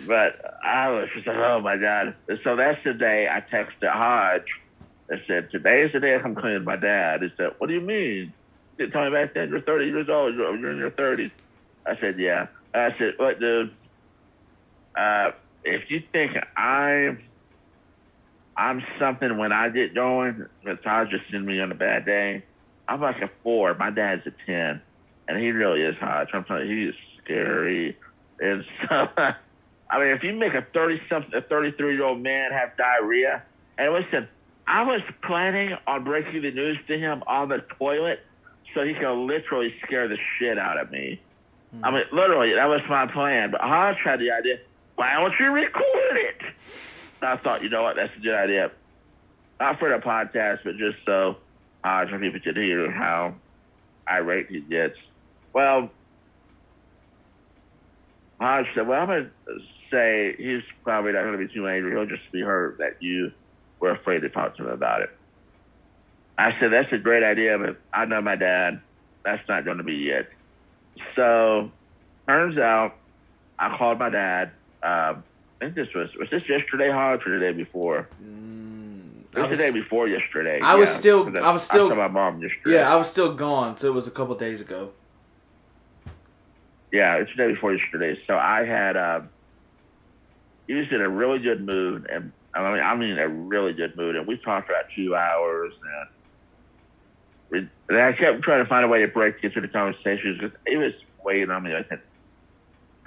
but I was just like, oh my god. And so that's the day I texted Hodge and said, today is the day I'm cleaning my dad. He said, what do you mean? He told me back then you're 30 years old. You're, you're in your 30s. I said, yeah. I said, what, dude? Uh, if you think I'm I'm something when I get going, Hodge just send me on a bad day. I'm like a four. My dad's a ten, and he really is hot. I'm telling you, he is scary. And so, I mean, if you make a thirty something, a thirty three year old man have diarrhea, and listen, I was planning on breaking the news to him on the toilet, so he can literally scare the shit out of me. I mean, literally, that was my plan. But Hodge had the idea. Why don't you record it? I thought, you know what, that's a good idea. Not for the podcast, but just so uh, some people could hear how irate he gets. Well, Hodge said, well, I'm going to say he's probably not going to be too angry. He'll just be hurt that you were afraid to talk to him about it. I said, that's a great idea, but I know my dad. That's not going to be it. So, turns out, I called my dad. Um, I think this was was this yesterday, Hodge, or the day before? Mm, It was, was- the day before yesterday. I was still- I was still- I my mom yesterday. Yeah, I was still gone, so it was a couple days ago. Yeah, it's the day before yesterday. So I had, um, he was in a really good mood, and I mean, I'm in a really good mood. And we talked for about two hours, and, we, and I kept trying to find a way to break into the conversations because it was weighing on me like a,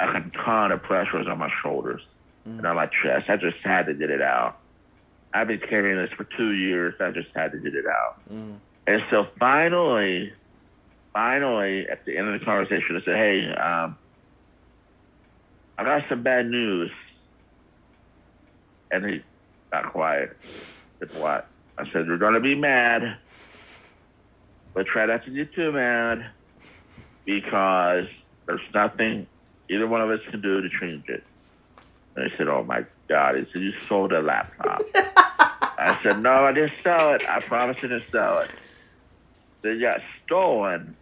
like a ton of pressure was on my shoulders and on my chest. I just had to get it out. I've been carrying this for two years. I just had to get it out. Mm. And so finally, finally, at the end of the conversation, I said, "Hey, um, I got some bad news." And he got quiet. Said, "What?" I said, "You're gonna be mad, but try not to get too mad because there's nothing either one of us can do to change it." And I said, "Oh my God!" He said, "You sold a laptop." I said, "No, I didn't sell it. I promised I didn't sell it." They got stolen.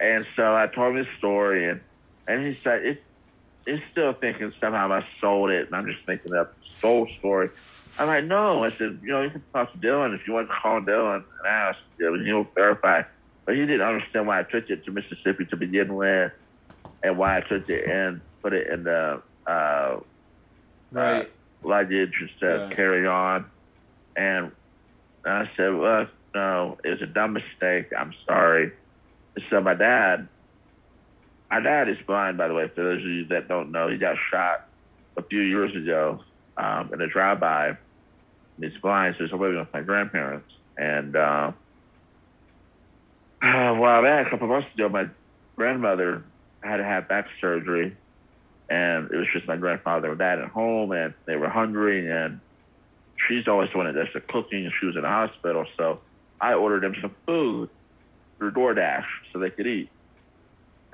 And so I told him the story, and, and he said, it, he's still thinking somehow I sold it, and I'm just thinking up stole story. I'm like, no. I said, you know, you can talk to Dylan if you want to call Dylan and ask Dylan. He'll verify. But he didn't understand why I took it to Mississippi to begin with and why I took it and put it in the uh, Right. luggage instead of Yeah. carry on. And I said, well, no, it was a dumb mistake. I'm sorry. So my dad, my dad is blind, by the way, for those of you that don't know. He got shot a few years ago um, in a drive-by. He's blind, so he's living with my grandparents. And uh, a while back, a couple months ago, my grandmother had to have back surgery and it was just my grandfather and dad at home, and they were hungry, and she's always the one that does the cooking, and she was in the hospital, so I ordered them some food through DoorDash so they could eat.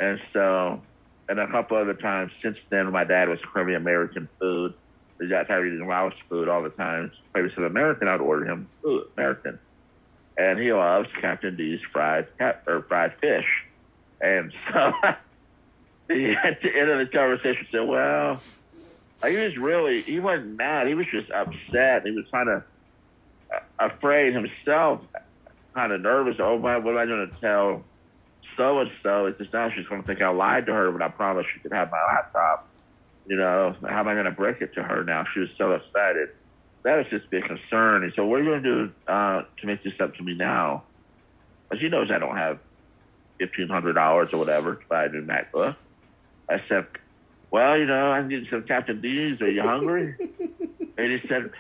And so, and a couple other times since then, my dad was craving American food. He got tired of eating Welsh food all the time. Maybe some American, I'd order him food, American. And he loves Captain D's fried cat or fried fish. And so he, at the end of the conversation said, well, he was really, he wasn't mad. He was just upset. He was kind of uh, afraid himself, kind of nervous. Oh, my, what am I going to tell so and so? It's just now she's going to think I lied to her, but I promised she could have my laptop. You know, how am I going to break it to her now? She was so excited. That was just a big concern. And so, what are you going to do uh, to make this up to me now? But she knows I don't have fifteen hundred dollars or whatever to buy a new MacBook. I said, "Well, you know, I can get some Captain D's. Are you hungry?" and he said,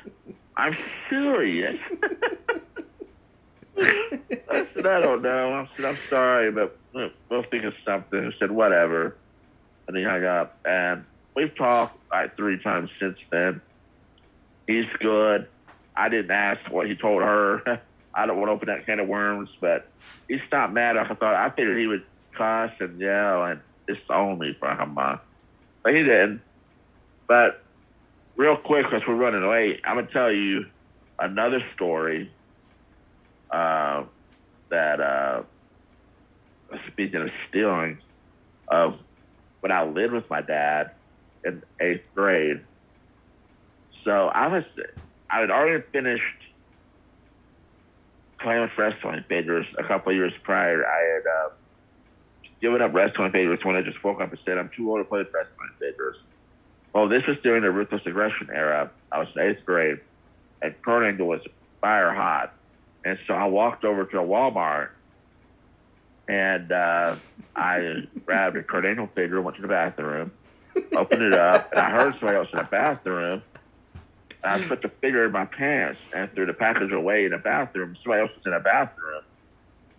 "I'm serious." I said, "I don't know." I said, "I'm sorry, but we'll- we'll think of something." He said, "Whatever," and he hung up. And we've talked like three times since then. He's good. I didn't ask what he told her. I don't want to open that can of worms, but he stopped mad. I thought I figured he would cuss and yell and disown me for a month, but he didn't. But real quick, because we're running late, I'm gonna tell you another story. Uh, that uh, speaking of stealing, of when I lived with my dad in eighth grade. So I was, I had already finished playing with wrestling figures a couple years prior. I had uh, given up wrestling figures when I just woke up and said, I'm too old to play with wrestling figures. Well, this was during the ruthless aggression era. I was in eighth grade, and Angle was fire hot. And so I walked over to a Walmart, and uh, I grabbed a Kurt Angle figure, went to the bathroom, opened it up, and I heard somebody else in the bathroom. And I put the figure in my pants and threw the package away in the bathroom. Somebody else was in the bathroom.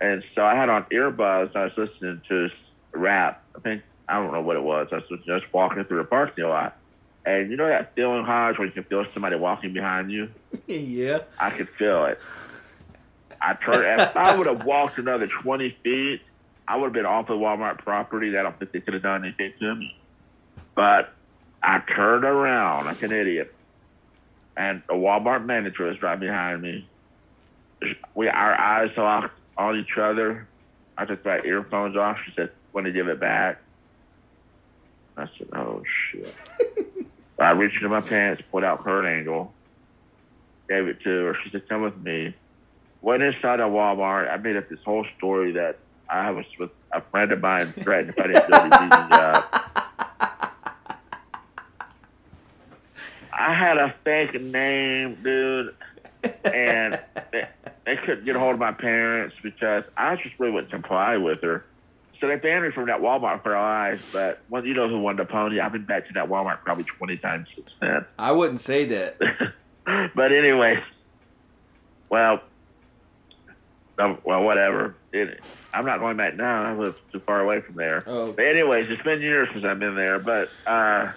And so I had on earbuds. I was listening to rap. I think, I don't know what it was. I was just walking through the parking lot. And you know that feeling, Hodge, where you can feel somebody walking behind you? yeah. I could feel it. I turned, if I would have walked another 20 feet, I would have been off the Walmart property. That I don't think they could have done anything to me. But I turned around like an idiot, and the Walmart manager was right behind me. We our eyes locked on each other. I took my earphones off. She said, "Want to give it back?" I said, "Oh shit." I reached into my pants, pulled out Kurt Angle, gave it to her. She said, "Come with me." Went inside a Walmart. I made up this whole story that I was with a friend of mine threatened if I didn't do the I had a fake name, dude, and they, they couldn't get a hold of my parents because I just really wouldn't comply with her. So they banned me from that Walmart for life. But well, you know who won the pony? I've been back to that Walmart probably twenty times since then. I wouldn't say that. but anyway, well, um, well, whatever. It, I'm not going back now. I live too far away from there. Oh. But anyways, it's been years since I've been there. But uh,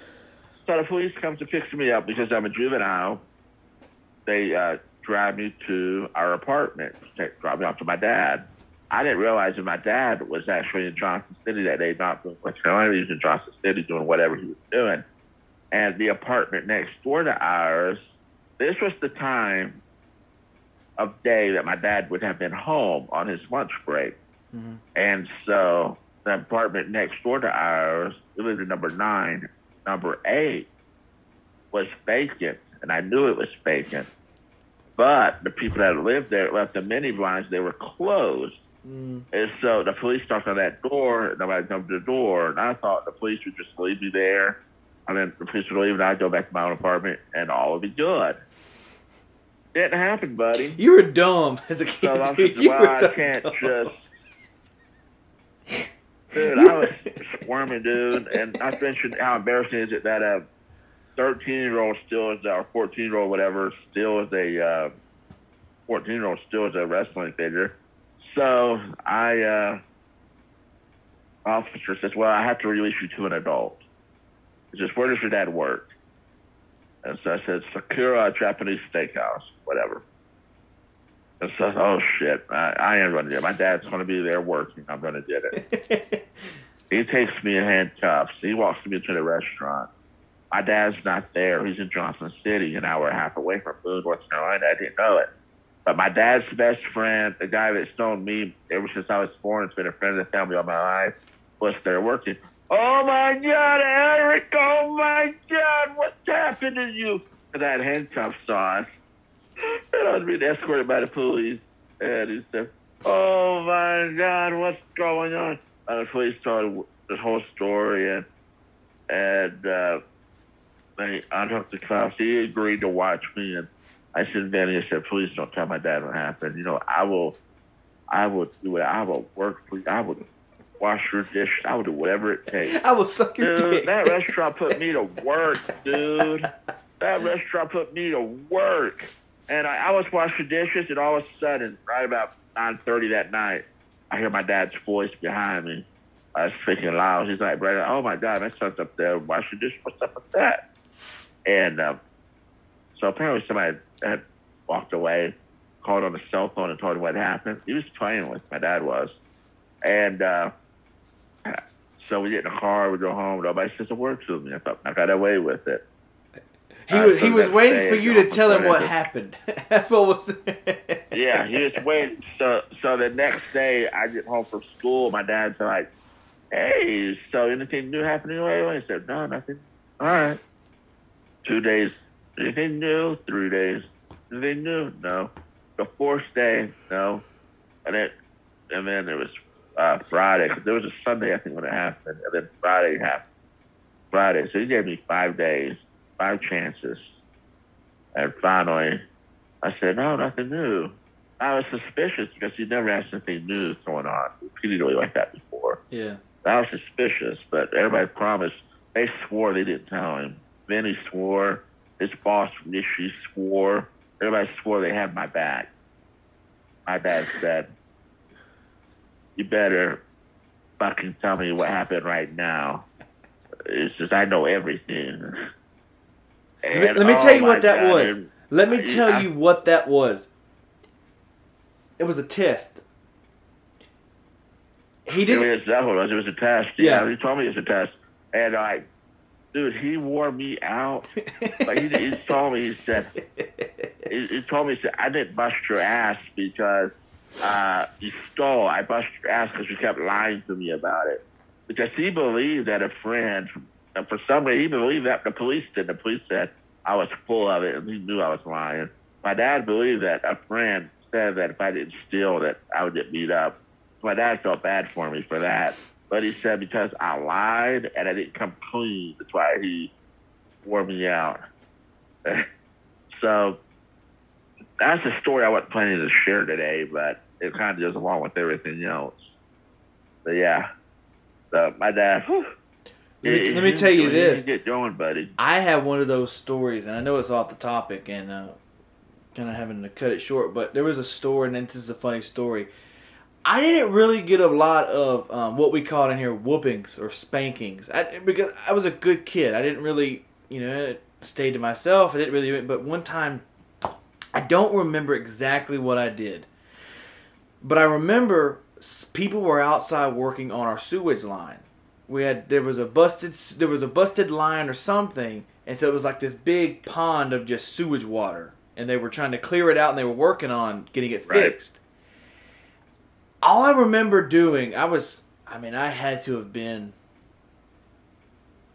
so the police come to pick me up because I'm a juvenile. They uh, drive me to our apartment. They drive me off to my dad. I didn't realize that my dad was actually in Johnson City that day, not in West Carolina. He was in Johnson City doing whatever he was doing. And the apartment next door to ours, this was the time of day that my dad would have been home on his lunch break. Mhm. And so the apartment next door to ours, it was at number nine. Number eight was vacant, and I knew it was vacant. But the people that lived there left the mini blinds, they were closed. Mm. And so the police knocked on that door, and nobody to the door. And I thought the police would just leave me there. And then the police would leave, and I'd go back to my own apartment, and all would be good. Didn't happen, buddy. You were dumb as a kid. So I'm just, You well, were I dumb. can't just. Dude, I was squirming, dude, and I mentioned how embarrassing is it that a 13 year old still is, or 14 year old, whatever, still is a uh, 14 year old still is a wrestling figure. So I, uh, officer says, "Well, I have to release you to an adult." He says, "Where does your dad work?" And so I said, "Sakura Japanese Steakhouse, whatever." And so, oh shit, I, I am going to do it. My dad's going to be there working. I'm going to do it. He takes me in handcuffs. He walks me into the restaurant. My dad's not there. He's in Johnson City, an hour and a half away from Boone, North Carolina. I didn't know it. But my dad's best friend, the guy that's known me ever since I was born, has been a friend of the family all my life, was there working. Oh my God, Eric! Oh my God, what's happened to you? And I had handcuffs on. And I was being escorted by the police. And he said, Oh my God, what's going on? And the police told the whole story and and uh, they unhooked the cuffs. He agreed to watch me and I said, Vinny, I said, please don't tell my dad what happened. You know, I will I will do it. I will work for you. I will wash your dishes. I will do whatever it takes. I will suck your Dude, dick. that restaurant put me to work, dude. That restaurant put me to work. And I, I was washing dishes, and all of a sudden, right about 9.30 that night, I hear my dad's voice behind me. I was speaking loud. He's like, brother, oh, my God, my son's up there washing dishes. What's up with that? And um, so apparently somebody had walked away, called on the cell phone and told him what happened. He was playing with my dad was. And uh, so we get in the car, we go home. Nobody says a word to me. I thought I got away with it. He was he was waiting for you to tell him what happened. That's what was. Yeah, he was waiting. So, so the next day, I get home from school. My dad's like, "Hey, so anything new happening anyway?" I said, "No, nothing." All right. Two days. Anything new? Three days. Anything new? No. The fourth day, no. And it, and then it was uh, Friday. 'cause There was a Sunday, I think, when it happened, and then Friday happened. Friday. So he gave me five days, five chances, and finally, I said, "No, nothing new." I was suspicious because he never had something new going on repeatedly like that before. yeah. I was suspicious, but everybody promised. They swore they didn't tell him. Vinny swore. His boss, Rishi, swore. Everybody swore they had my back. My dad said, you better fucking tell me what happened right now. It's just, I know everything. Let me, And, let me oh tell you what that God, was. Let me tell you what that was. It was a test. He didn't. was, that's what it was. It was a test. Yeah. Yeah, he told me it was a test. And I, dude, he wore me out. Like he, he told me, he said, he, he told me, he said, I didn't bust your ass because uh, you stole. I bust your ass because you kept lying to me about it. Because he believed that a friend, and for some reason, he believed that the police did. The police said I was full of it, and he knew I was lying. My dad believed that a friend said that if I didn't steal, that I would get beat up. My dad felt bad for me for that. But he said because I lied and I didn't come clean, that's why he wore me out. so that's the story I wasn't planning to share today, but it kind of goes along with everything else. But yeah, so my dad. Whew, Let me- let me tell you this. Get going, buddy. I have one of those stories, and I know it's off the topic, and uh, kind of having to cut it short. But there was a story, and this is a funny story. I didn't really get a lot of um, what we call in here whoopings or spankings, I, because I was a good kid. I didn't really, you know, stay to myself. I didn't really. But one time, I don't remember exactly what I did, but I remember people were outside working on our sewage line. We had there was a busted there was a busted line or something, and so it was like this big pond of just sewage water, and they were trying to clear it out, and they were working on getting it Right. fixed. All I remember doing, I was, I mean, I had to have been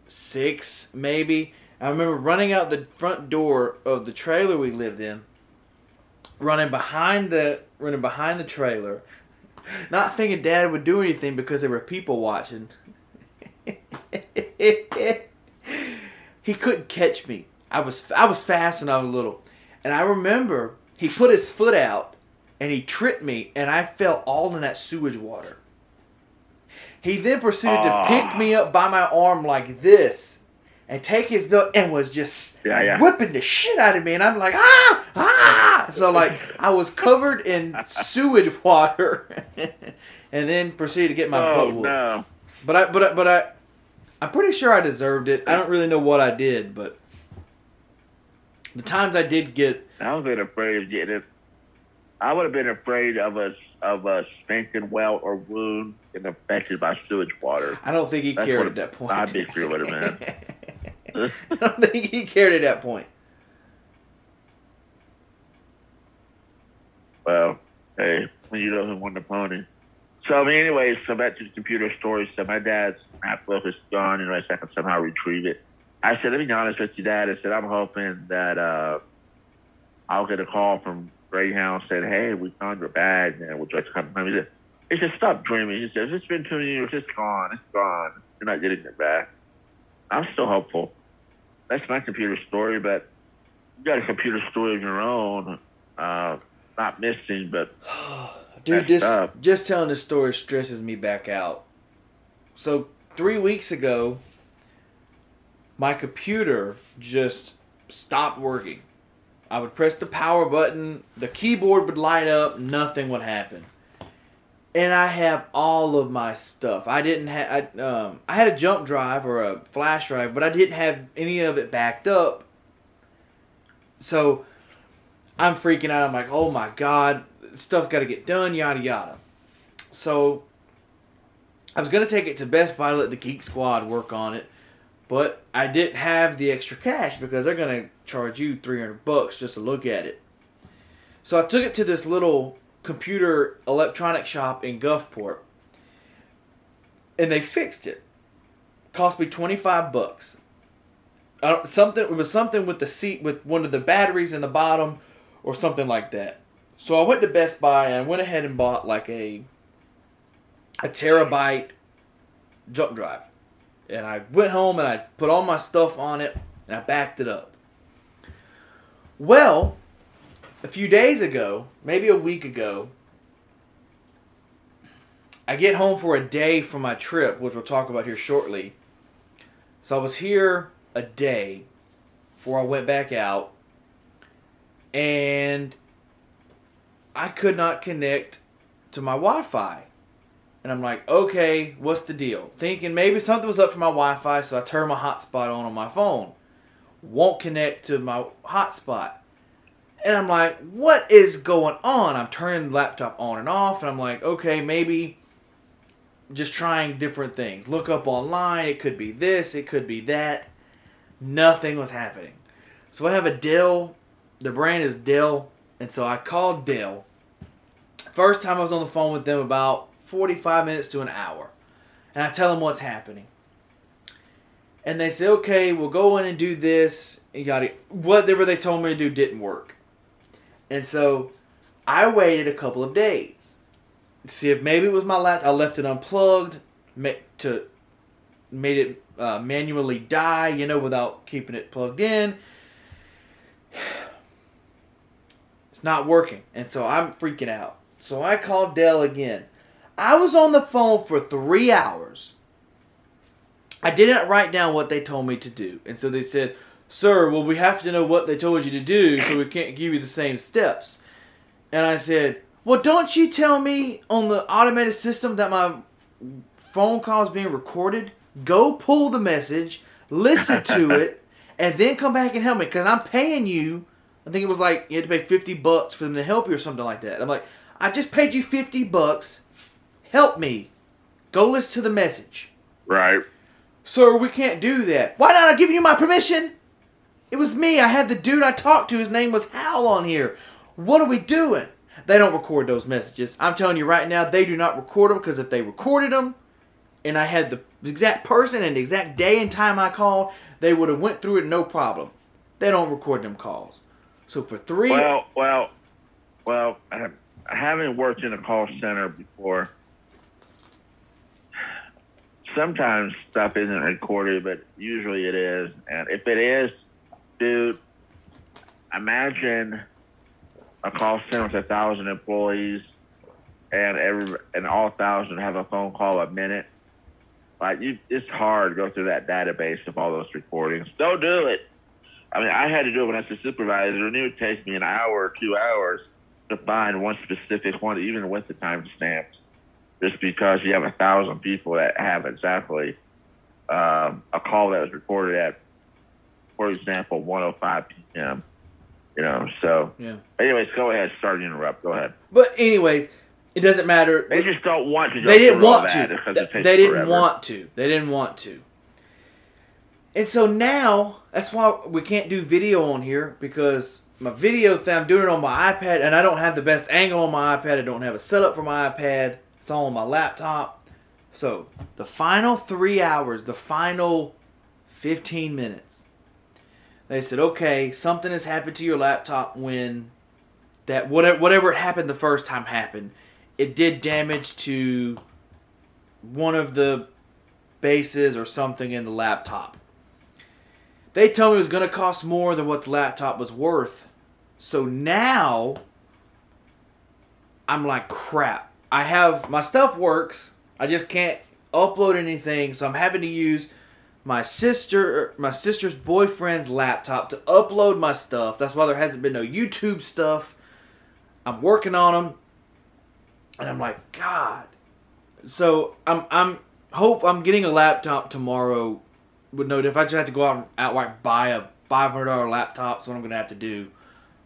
six, maybe. I remember running out the front door of the trailer we lived in, running behind the running behind the trailer, not thinking Dad would do anything because there were people watching. he couldn't catch me. I was I was fast when I was little, and I remember he put his foot out and he tripped me, and I fell all in that sewage water. He then proceeded to pick me up by my arm like this and take his belt and was just Yeah, yeah. whipping the shit out of me. And I'm like, ah, ah. So, like, I was covered in sewage water and then proceeded to get my oh butt whooped. no. But I, but I, but I, I'm pretty sure I deserved it. I don't really know what I did, but the times I did get, I was been afraid of getting it. I would have been afraid of a of a stinking welt or wound and affected by sewage water. I don't think he That's cared at that point. my big fear would have been. I don't think he cared at that point. Well, hey, when you know who won the pony. So, I mean, anyways, so back to the computer story. So my dad's MacBook is gone, and I said I can somehow retrieve it. I said, let me be honest with you, Dad. I said, I'm hoping that uh, I'll get a call from Greyhound said, hey, we found your bag, and would you like to come home? He said, he said, stop dreaming. He said, it's been two years. It's gone. It's gone. You're not getting it back. I'm still hopeful. That's my computer story, but you got a computer story of your own. Uh, not missing, but Dude, this tough. just telling this story stresses me back out. So three weeks ago, my computer just stopped working. I would press the power button, the keyboard would light up, nothing would happen. And I have all of my stuff. I didn't have. I, um, I had a jump drive or a flash drive, but I didn't have any of it backed up. So I'm freaking out. I'm like, oh my god, stuff got to get done, yada yada. So I was gonna take it to Best Buy let the Geek Squad work on it, but I didn't have the extra cash because they're gonna charge you three hundred bucks just to look at it. So I took it to this little computer electronic shop in Gulfport, and they fixed it. Cost me twenty five bucks. Don't, something it was something with the seat with one of the batteries in the bottom, or something like that. So I went to Best Buy and I went ahead and bought like a a terabyte jump drive. And I went home and I put all my stuff on it and I backed it up. Well, a few days ago, maybe a week ago, I get home for a day from my trip, which we'll talk about here shortly. So I was here a day before I went back out, and I could not connect to my Wi Fi. And I'm like, okay, what's the deal? Thinking maybe something was up for my Wi Fi, so I turn my hotspot on on my phone. Won't connect to my hotspot. And I'm like, what is going on? I'm turning the laptop on and off, and I'm like, okay, maybe just trying different things. Look up online, it could be this, it could be that. Nothing was happening. So I have a Dell, the brand is Dell, and so I called Dell. First time I was on the phone with them about 45 minutes to an hour. And I tell them what's happening. And they say, okay, we'll go in and do this. And it. Whatever they told me to do didn't work. And so I waited a couple of days to see if maybe it was my laptop. I left it unplugged to made it uh, manually die, you know, without keeping it plugged in. It's not working. And so I'm freaking out. So I called Dell again. I was on the phone for three hours. I didn't write down what they told me to do. And so they said, Sir, well, we have to know what they told you to do, so we can't give you the same steps. And I said, Well, don't you tell me on the automated system that my phone call is being recorded? Go pull the message, listen to it, and then come back and help me because I'm paying you. I think it was like you had to pay 50 bucks for them to help you or something like that. I'm like, I just paid you 50 bucks. Help me. Go listen to the message. Right. Sir, we can't do that. Why not I give you my permission? It was me. I had the dude I talked to. His name was Hal on here. What are we doing? They don't record those messages. I'm telling you right now, they do not record them because if they recorded them, and I had the exact person and the exact day and time I called, they would have went through it no problem. They don't record them calls. So for three. Well, well, well. Having worked in a call center before, sometimes stuff isn't recorded, but usually it is. And if it is, dude, imagine a call center with a thousand employees, and every and all thousand have a phone call a minute. Like you, it's hard to go through that database of all those recordings. Don't do it. I mean, I had to do it when I was a supervisor, and it would take me an hour or two hours to find one specific one, even with the timestamps, just because you have a thousand people that have exactly um, a call that was recorded at, for example, 105 p.m. You know, so. Yeah. Anyways, go ahead. Sorry to interrupt. Go ahead. But anyways, it doesn't matter. They just don't want to. They didn't want to. They, they didn't forever. want to. They didn't want to. And so now that's why we can't do video on here because my video thing I'm doing it on my iPad and I don't have the best angle on my iPad. I don't have a setup for my iPad. It's all on my laptop. So the final three hours, the final 15 minutes, they said, okay, something has happened to your laptop when that whatever whatever happened the first time happened. It did damage to one of the bases or something in the laptop. They told me it was going to cost more than what the laptop was worth. So now I'm like, crap. I have my stuff works. I just can't upload anything, so I'm having to use my sister my sister's boyfriend's laptop to upload my stuff. That's why there hasn't been no YouTube stuff. I'm working on them. And I'm like, God. So I'm I'm hope I'm getting a laptop tomorrow would no if I just have to go out and outright buy a five hundred dollar laptop, that's what I'm gonna have to do.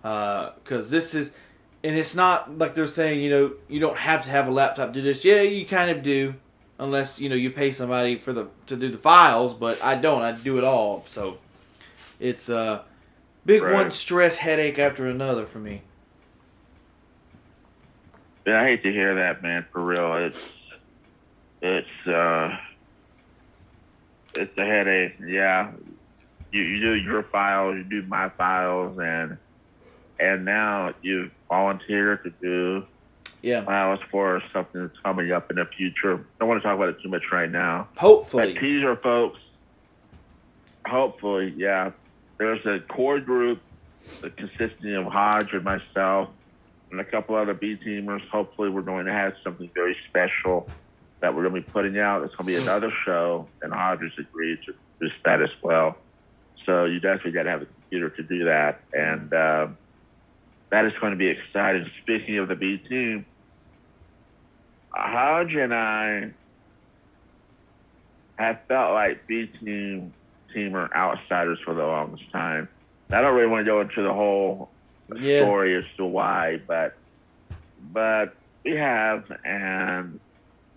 Uh, because this is and it's not like they're saying, you know, you don't have to have a laptop to do this. Yeah, you kind of do. unless you know you pay somebody for the to do the files. But I don't. I do it all. So it's a big Right. one stress headache after another for me. Yeah, I hate to hear that, man. For real, it's it's uh it's a headache. Yeah, you you do your files, you do my files, and and now you volunteer to do Yeah. files for something that's coming up in the future. I Don't want to talk about it too much right now. Hopefully. But teaser, folks. Hopefully, yeah. There's a core group that consisting of Hodge and myself and a couple other B teamers. Hopefully, we're going to have something very special that we're going to be putting out. It's going to be another show, and Hodge has agreed to do that as well. So you definitely got to have a computer to do that, and um, that is going to be exciting. Speaking of the B team, Hodge and I have felt like B team team teamer outsiders for the longest time. I don't really want to go into the whole Yeah. story as to why, but but we have, and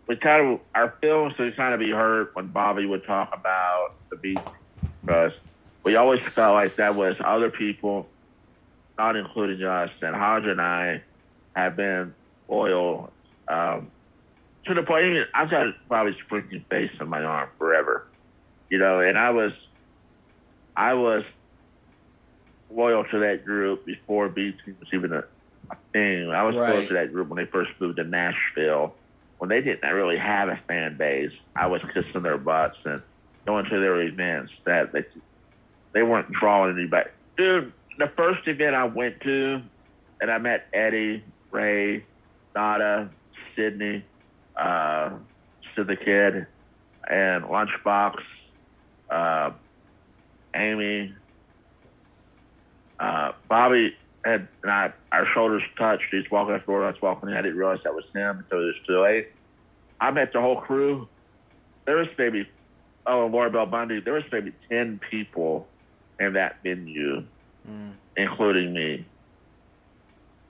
we kind of our feelings would kind of be hurt when Bobby would talk about the B team because we always felt like that was other people, not including us, and Hodge and I have been loyal um, to the point. Even I've got Bobby's freaking face on my arm forever, you know. And I was, I was loyal to that group before B team was even a, a thing. I was loyal Right. to that group when they first moved to Nashville, when they didn't really have a fan base. I was kissing their butts and going to their events that they they weren't drawing anybody. Dude, the first event I went to, and I met Eddie, Ray, Nada, Sydney, uh, Sid the Kid, and Lunchbox, uh, Amy, uh, Bobby had and I our shoulders touched. He's walking out the door. I was walking in. I didn't realize that was him until it was too late. I met the whole crew. There was maybe oh, and Laura Bell Bundy. There was maybe ten people in that venue, Mm. including me.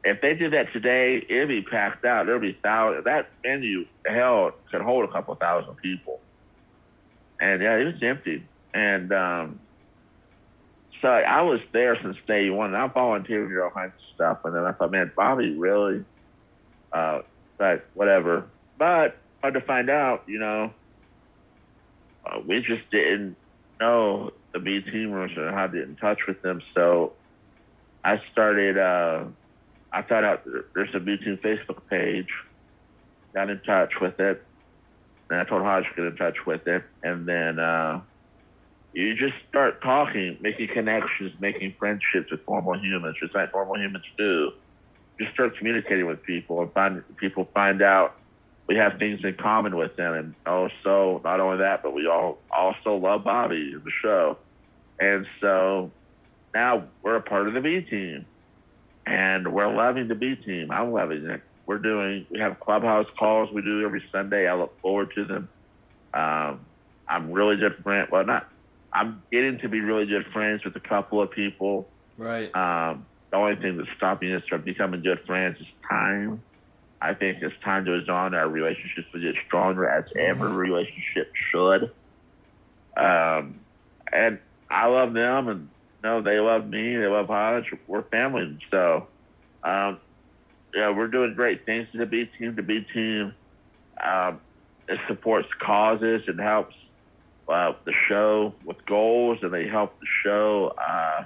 If they did that today, it'd be packed out. There'd be thousands. That venue held could hold a couple thousand people. And yeah, it was empty. And um, so I was there since day one. I volunteered to all kinds of stuff. And then I thought, man, Bobby really, uh, but whatever. But hard to find out, you know, uh, we just didn't know the B teamers and to get in touch with them. So I started, uh, I found out there- there's a B team Facebook page, got in touch with it. And I told Hodge to get in touch with it. And then, uh, you just start talking, making connections, making friendships with normal humans, just like normal humans do. Just start communicating with people and find people find out we have things in common with them. And also, not only that, but we all also love Bobby the show. And so now we're a part of the B team. And we're loving the B team. I'm loving it. We're doing, we have clubhouse calls we do every Sunday. I look forward to them. Um, I'm really good friend. Well, not, I'm getting to be really good friends with a couple of people. Right. Um, the only thing that's stopping us from becoming good friends is time. I think as time goes on, our relationships will get stronger, as every relationship should. Um, and I love them, and no, they love me. They love Hodge. We're family, so um, yeah, we're doing great things to the B team. The B team um, it supports causes and helps uh, the show with goals, and they help the show. Uh,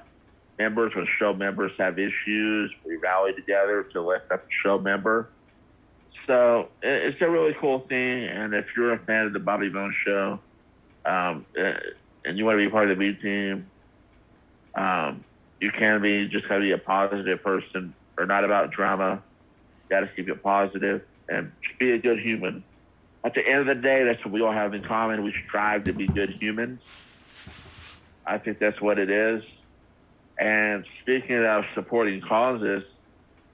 members when show members have issues. We rally together to lift up the show member. So it's a really cool thing. And if you're a fan of the Bobby Bones show, um, and you want to be part of the B team, um, you can be. You just got to be a positive person, or not about drama. Got to keep it positive and be a good human. At the end of the day, that's what we all have in common. We strive to be good humans. I think that's what it is. And speaking of supporting causes,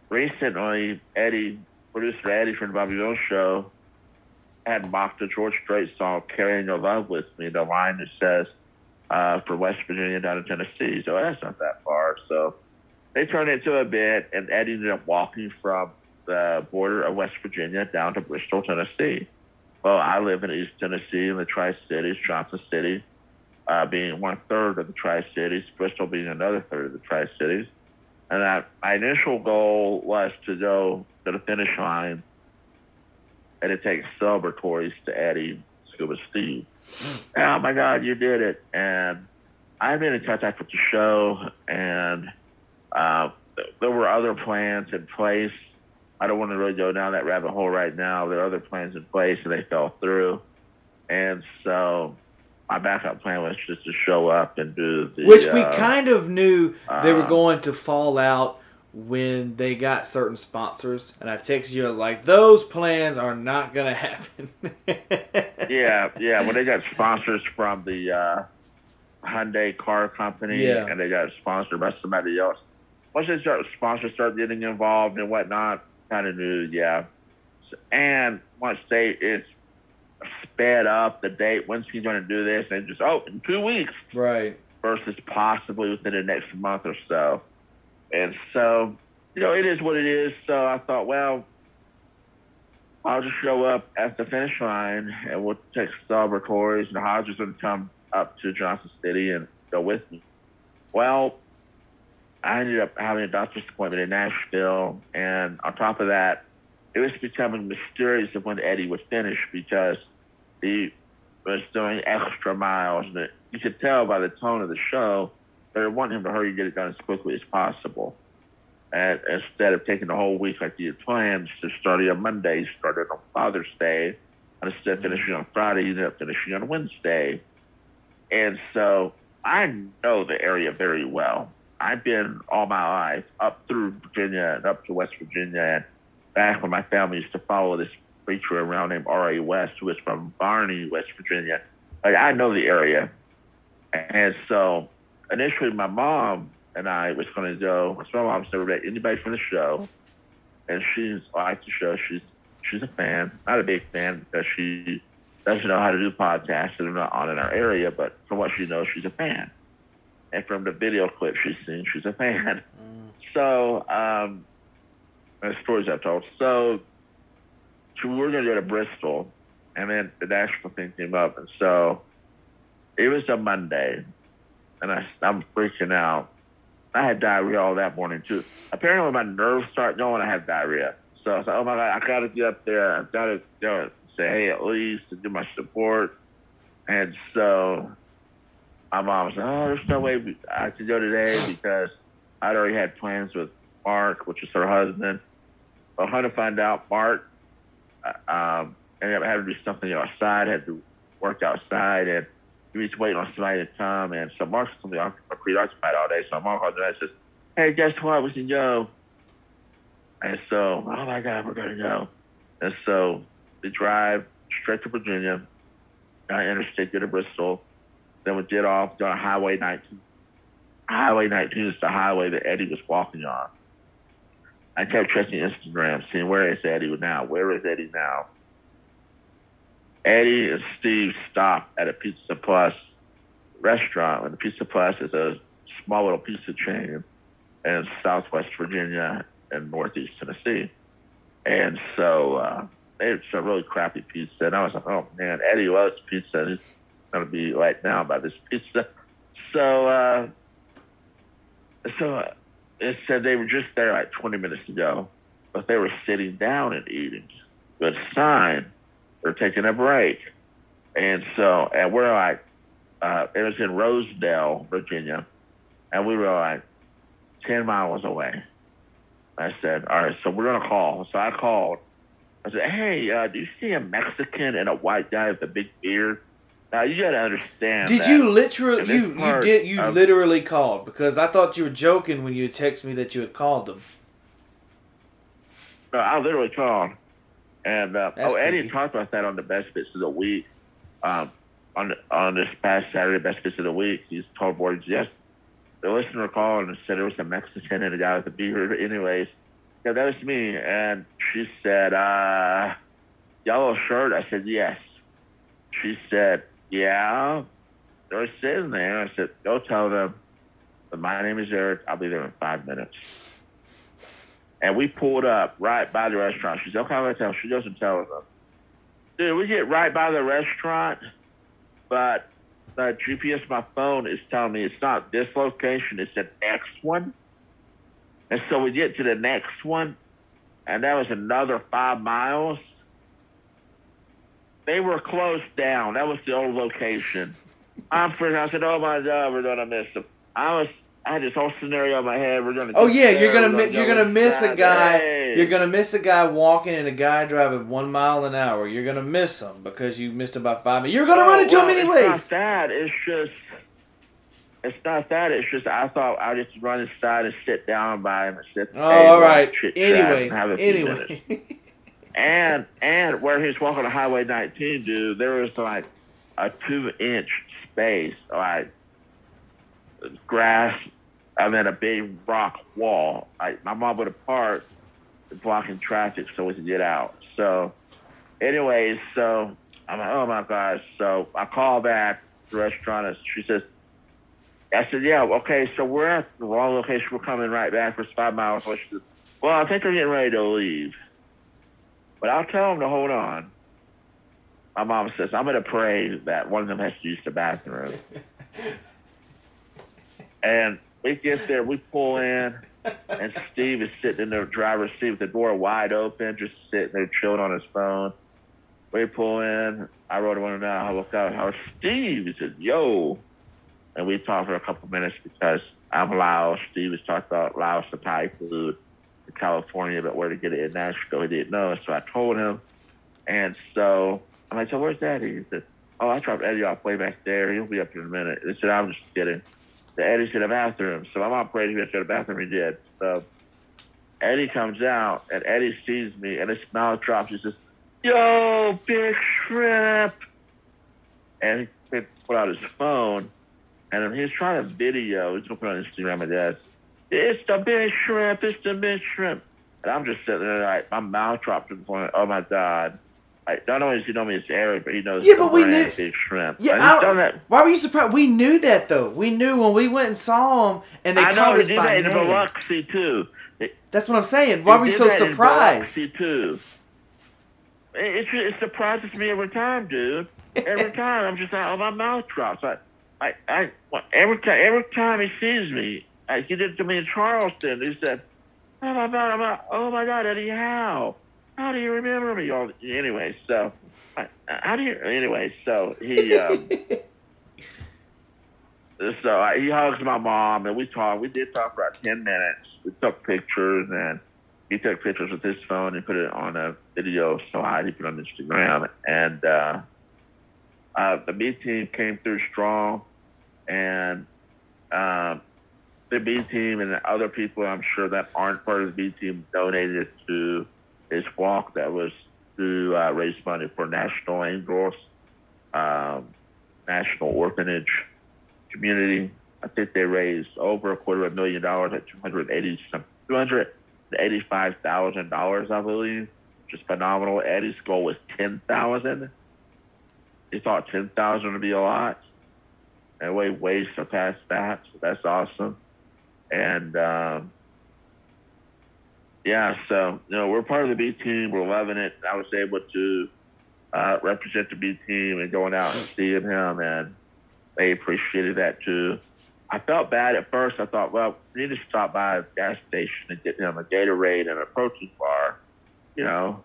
recently Eddie, producer Eddie from the Bobby Bones show, had mocked George Strait song "Carrying Your Love with Me." The line that says uh, "For West Virginia down to Tennessee," so that's not that far. So they turned into a bit, and Eddie ended up walking from the border of West Virginia down to Bristol, Tennessee. well, I live in East Tennessee in the Tri Cities, Johnson City uh, being one third of the Tri Cities, Bristol being another third of the Tri Cities. And that my initial goal was to go to the finish line and to take celebratories to Eddie Scuba Steve. oh my God, you did it! And I've been in contact with the show, and uh, there were other plans in place. I don't want to really go down that rabbit hole right now. There are other plans in place, and they fell through. And so my backup plan was just to show up and do the. Which we uh, kind of knew they were uh, going to fall out when they got certain sponsors. And I texted you, I was like, those plans are not going to happen. yeah, yeah. When they got sponsors from the uh, Hyundai car company yeah. and they got sponsored by somebody else, once they start sponsors start getting involved and whatnot, kind of knew, yeah. And once they, it's sped up the date. When's he going to do this? And just, oh, in two weeks. Right. Versus possibly within the next month or so. And so, you know, it is what it is. So I thought, well, I'll just show up at the finish line and we'll take celebratories and Hodges to come up to Johnson City and go with me. Well, I ended up having a doctor's appointment in Nashville. And on top of that, it was becoming mysterious of when Eddie would finish because – he was doing extra miles. And you could tell by the tone of the show they want him to hurry and get it done as quickly as possible. And instead of taking the whole week like he had planned, to starting on Monday, started on Father's Day, and instead of finishing on Friday, he ended up finishing on Wednesday. And so I know the area very well. I've been all my life up through Virginia and up to West Virginia and back when my family used to follow this preacher around named R.A. West, who is from Barney, West Virginia. Like, I know the area. And so initially, my mom and I was going to go. My mom's never met anybody from the show. And she's liked the show. She's she's a fan, not a big fan because she doesn't know how to do podcasts and they're not on in our area, but from what she knows, she's a fan. And from the video clip she's seen, she's a fan. Mm. So, um, the stories I've told. So so we were going to go to Bristol, and then the Nashville thing came up, and so it was a Monday, and I, I'm freaking out. I had diarrhea all that morning too. Apparently, when my nerves start going. I have diarrhea, so I was like, "Oh my god, I got to get up there. I've got to you know, say hey at least to do my support." And so my mom was like, "Oh, there's no way I could go today because I'd already had plans with Mark, which is her husband." But I to find out, Mark um, ended up having to do something outside, had to work outside, and he was waiting on somebody to come. And so Mark's told me I'm preoccupied all day. So Mark called me and says, "Hey, guess what? We can go." And so, oh my God, we're gonna go. And so we drive straight to Virginia, down interstate, get to Bristol. Then we get off on Highway 19. Highway 19 is the highway that Eddie was walking on. I kept checking Instagram, seeing where is Eddie now? Where is Eddie now? Eddie and Steve stopped at a Pizza Plus restaurant. And the Pizza Plus is a small little pizza chain in Southwest Virginia and Northeast Tennessee. And so uh, had some really crappy pizza. And I was like, oh man, Eddie loves pizza. He's going to be right down by this pizza. So, uh, so uh, it said they were just there like 20 minutes ago, but they were sitting down and eating. Good sign. They're taking a break. And so, and we're like, uh, it was in Rosedale, Virginia, and we were like 10 miles away. I said, all right, so we're going to call. So I called. I said, hey, uh, do you see a Mexican and a white guy with a big beard? Now you got to understand. Did you literally you you did you of, literally called because I thought you were joking when you text me that you had called them. No, I literally called, and uh, oh, Eddie talked about that on the best bits of the week. Um, on on this past Saturday, best bits of the week, he's told boards yes. The listener called and said it was a Mexican and a guy with a beard. Anyways, yeah, that was me, and she said, uh, "Yellow shirt." I said yes. She said, yeah, they're sitting there. I said, go tell them that my name is Eric. I'll be there in five minutes. And we pulled up right by the restaurant. She said, okay, to tell She doesn't tell them. Dude, we get right by the restaurant, but the GPS my phone is telling me it's not this location, it's the next one. And so we get to the next one, and that was another five miles. They were closed down. That was the old location. I'm freaking. I said, "Oh my God, we're gonna miss them." I was. I had this whole scenario in my head. We're gonna. Oh yeah, you're gonna mi- you're gonna miss a guy. Hey. You're gonna miss a guy walking and a guy driving one mile an hour. You're gonna miss him because you missed about five minutes. You're gonna Oh, run into well, him It's anyways. not that. It's just. It's not that. It's just I thought I'd just run inside and sit down by him and sit. Oh, all right. Anyway, have a few minutes. anyway. And and where he was walking on Highway 19, dude, there was like a two inch space, like grass, and then a big rock wall. Like my mom would have parked, blocking traffic so we could get out. So, anyways, so I'm like, oh my gosh. So I call back the restaurant and she says, I said, yeah, okay, so we're at the wrong location. We're coming right back. We're five miles away. She says, well, I think they're getting ready to leave. But I'll tell them to hold on. My mom says, I'm going to pray that one of them has to use the bathroom. and we get there, we pull in, and Steve is sitting in the driver's seat with the door wide open, just sitting there chilling on his phone. We pull in. I wrote one down. I look out. How Steve? He said, "Yo," and we talked for a couple minutes because I'm Laos. Steve was talking about Laos and Thai food in California, but where to get it in Nashville, he didn't know. So I told him, and so I'm like, "So where's Daddy?" He said, "Oh, I dropped Eddie off way back there. He'll be up here in a minute." He said, "I'm just kidding." The Eddie's in the bathroom, so my mom prayed he went to the bathroom. He did. So Eddie comes out, and Eddie sees me, and his mouth drops. He says, "Yo, big shrimp!" And he put out his phone, and he's trying to video. He's gonna put on Instagram, I guess. It's the big shrimp. It's the big shrimp. And I'm just sitting there like my mouth dropped to the point. Oh my god! Like not only does he know me as Eric, but he knows Yeah, but we knew- big shrimp. Yeah, I he's don't- done that. Why were you surprised? We knew that though. We knew when we went and saw him, and they I called he us by that in. Biloxi too. That's what I'm saying. Why were you so in surprised? Biloxi too. It, it, it surprises me every time, dude. Every time I'm just like, oh, my mouth drops. I, I, I every time, every time he sees me, like he did it to me in Charleston. He said, "Oh my god, oh my god, Eddie Howe, how do you remember me?" All anyway, so how do you? Anyway, so he. Um, So I, he hugs my mom, and we talk. We did talk for about ten minutes. We took pictures, and he took pictures with his phone and put it on a video slide. He put on Instagram, and uh, uh, the B team came through strong, and um, the B team and the other people I'm sure that aren't part of the B team donated to his walk that was to uh, raise money for National Angels, um, National Orphanage community. I think they raised over a quarter of a million dollars at two hundred eighty some two hundred eighty five thousand dollars, I believe. Just phenomenal. Eddie's goal was ten thousand. He thought ten thousand would be a lot. And we way surpassed that. So that's awesome. And um, yeah, so you know, we're part of the B team, we're loving it. I was able to uh, represent the B team and going out and seeing him and they appreciated that too. I felt bad at first. I thought, well, we need to stop by a gas station and get him a Gatorade and a protein bar, you know.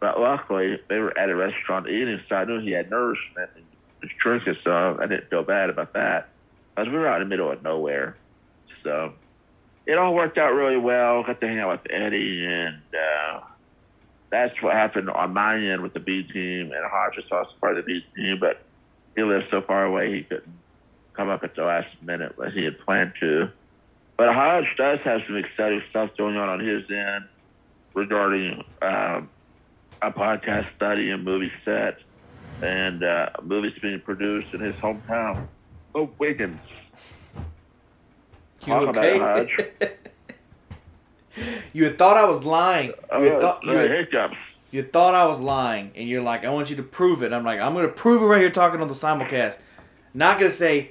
But luckily, they were at a restaurant eating, so I knew he had nourishment and was drinking some. I didn't feel bad about that because we were out in the middle of nowhere. So it all worked out really well. Got to hang out with Eddie, and uh, that's what happened on my end with the B team. And Hodges also part of the B team, but he lives so far away he couldn't come up at the last minute, but he had planned to. But Hodge does have some exciting stuff going on on his end regarding um, a podcast study and movie set and uh, movies being produced in his hometown, Oh, Wiggins. You about okay? Hodge. you had thought I was lying. Oh, You had thought, you had-. You thought I was lying, and you're like, I want you to prove it. I'm like, I'm going to prove it right here talking on the simulcast. Not going to say,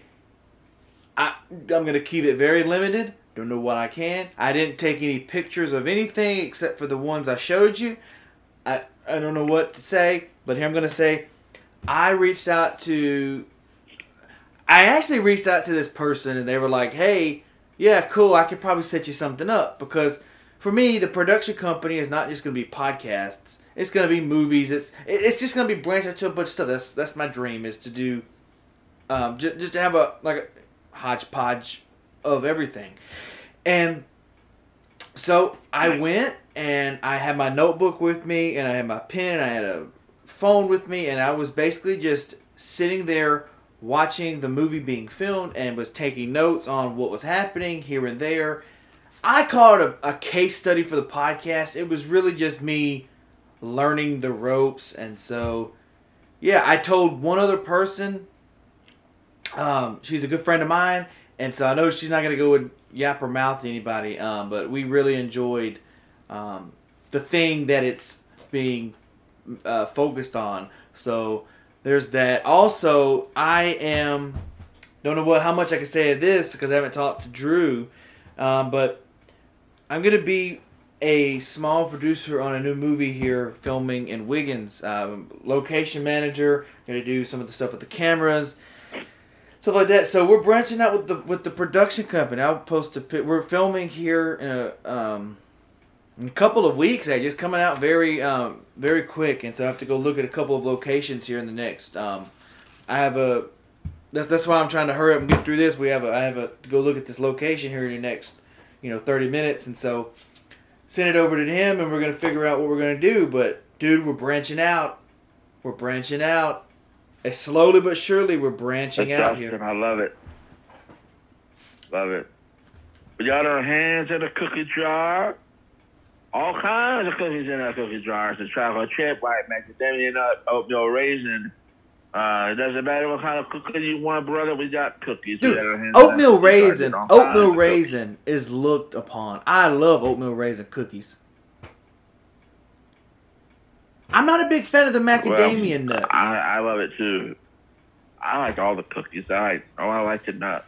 I, I'm going to keep it very limited. Don't know what I can. I didn't take any pictures of anything except for the ones I showed you. I I don't know what to say, but here I'm gonna say, I reached out to. I actually reached out to this person, and they were like, "Hey, yeah, cool. I could probably set you something up because." For me, the production company is not just going to be podcasts. It's going to be movies. It's it's just going to be branched out to a bunch of stuff. That's that's my dream is to do, um, just, just to have a like a hodgepodge of everything, and so I went and I had my notebook with me and I had my pen and I had a phone with me and I was basically just sitting there watching the movie being filmed and was taking notes on what was happening here and there. I call it a, a case study for the podcast. It was really just me learning the ropes and so yeah, I told one other person um, she's a good friend of mine and so I know she's not gonna go and yap her mouth to anybody. Um, but we really enjoyed um, the thing that it's being uh, focused on. So there's that. Also, I am don't know what how much I can say of this because I haven't talked to Drew, um, but I'm gonna be a small producer on a new movie here filming in Wiggins. Um, location manager, gonna do some of the stuff with the cameras stuff like that. So we're branching out with the with the production company. I'll post a We're filming here in a um, in a couple of weeks. I just coming out very um, very quick, and so I have to go look at a couple of locations here in the next. Um, I have a that's that's why I'm trying to hurry up and get through this. We have a I have a to go look at this location here in the next you know 30 minutes, and so send it over to him, and we're gonna figure out what we're gonna do. But dude, we're branching out. We're branching out and slowly but surely we're branching That's out here. I love it. Love it. We got our hands in a cookie jar. All kinds of cookies in our cookie jars. The chocolate chip, white macadamia nut, oatmeal raisin. Uh, it doesn't matter what kind of cookie you want, brother. We got cookies. Dude, got our hands in oatmeal raisin, oatmeal of cookies. raisin is looked upon. I love oatmeal raisin cookies. I'm not a big fan of the macadamia Well, nuts. I, I love it too. I like all the cookies. I like, oh, I like the nuts.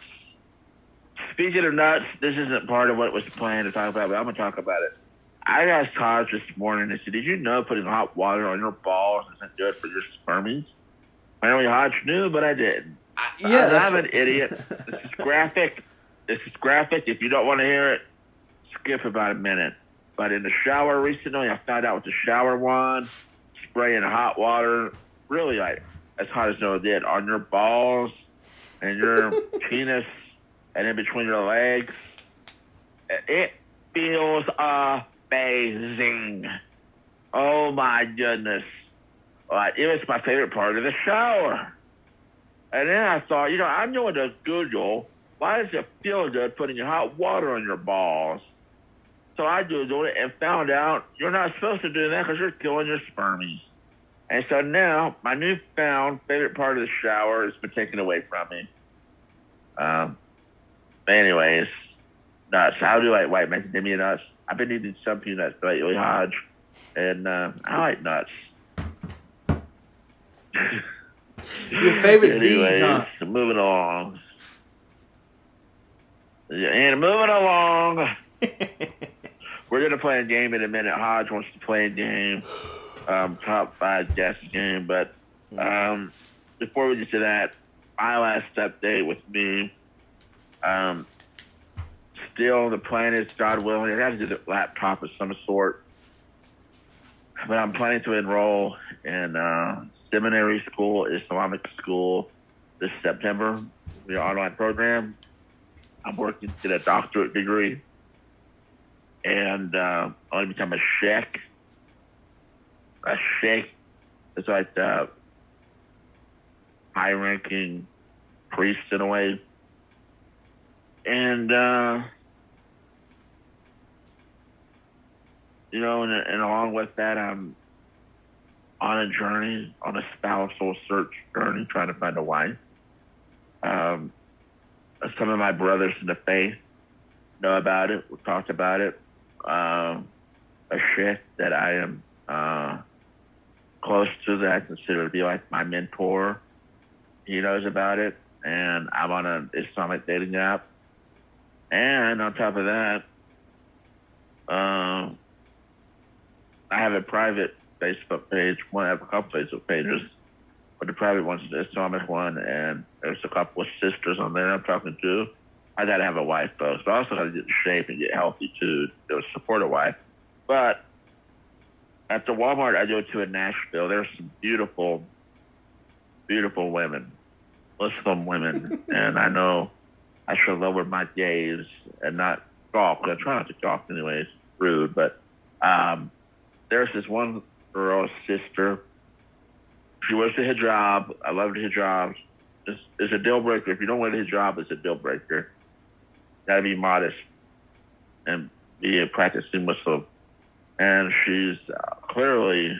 Speaking of nuts, this isn't part of what was planned to talk about, but I'm gonna talk about it. I asked Todd this morning. I said, "Did you know putting hot water on your balls isn't good for your spermies?" Apparently, Hodge knew, but I didn't. I- yeah, that's I'm an idiot. This is graphic. This is graphic. If you don't want to hear it, skip about a minute. But in the shower recently, I found out with the shower wand, spraying hot water, really like as hot as Noah did, on your balls and your penis and in between your legs. It feels uh, amazing. Oh my goodness. Like, it was my favorite part of the shower. And then I thought, you know, I'm going to Google, why does it feel good putting your hot water on your balls? So I Googled it and found out you're not supposed to do that because you're killing your spermies. And so now my newfound favorite part of the shower has been taken away from me. Um, anyways, nuts. How do I white macadamia nuts? I've been eating some peanuts lately, Hodge, and uh, I like nuts. Your favorite's these, Anyways, huh? moving along. Yeah, and moving along. We're gonna play a game in a minute. Hodge wants to play a game, um, top five guess game. But um, before we get to that, my last update with me. Um, still, the plan is God willing. It has to do a laptop of some sort. But I'm planning to enroll in uh, seminary school, Islamic school, this September. The online program. I'm working to get a doctorate degree and uh, I want to become a sheikh. A sheikh is like the high-ranking priest in a way, and uh, you know, and, and along with that, I'm on a journey, on a spousal search journey, trying to find a wife. Um, some of my brothers in the faith know about it. We talked about it. Um, a sheikh that I am uh, close to that I consider to be like my mentor. He knows about it, and I'm on an Islamic dating app. And on top of that, um, I have a private Facebook page. One, I have a couple Facebook pages, but the private one's the Islamic one, and there's a couple of sisters on there I'm talking to. I gotta have a wife though, so I also gotta get in shape and get healthy too to support a wife. But at the Walmart I go to in Nashville, there's some beautiful, beautiful women, Muslim women, and I know I should lower my gaze and not gawk. I try not to gawk anyways, It's rude, but um, there's this one girl, sister. She wears the hijab. I love the hijab. It's, it's a deal breaker. If you don't wear the hijab, it's a deal breaker. Gotta be modest and be a practicing Muslim. And she's uh, clearly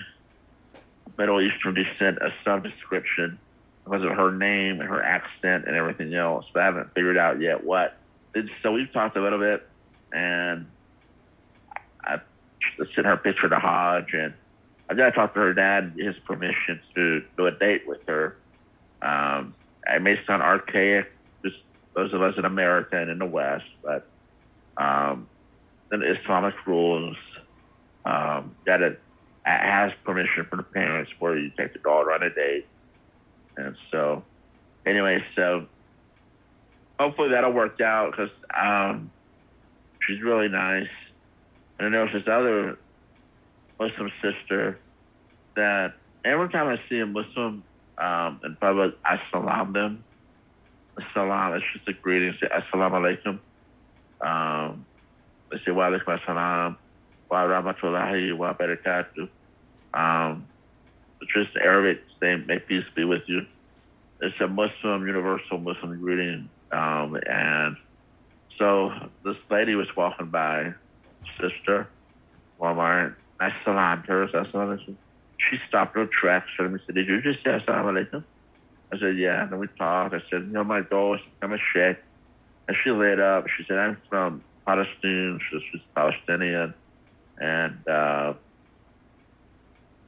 Middle Eastern descent of some description because of her name and her accent and everything else. But I haven't figured out yet what. So we've talked a little bit, and sent her picture to Hodge, and I got to talk to her dad, his permission to do a date with her. Um, it may sound archaic, just those of us in America and in the West, but um, the Islamic rules um, got to has permission from the parents where you take the daughter on a date. And so, anyway, so hopefully that'll work out because um, she's really nice. And there was this other Muslim sister that every time I see a Muslim um, in public, I salam them. Salam, it's just a greeting. Say assalamu alaikum. Um, they say wa alaikum assalam wa rahmatullahi wa barakatuh. Um, just Arabic saying, may peace be with you. It's a Muslim, universal Muslim greeting. Um, and so this lady was walking by, sister, one. I salamed her. So I She stopped her tracks and me said, did you just say assalamu alaikum? I said, yeah. And then we talked. I said, you know, my goal is to become a sheikh. And she lit up. She said, I'm from Palestine. She's, she's Palestinian. And, uh,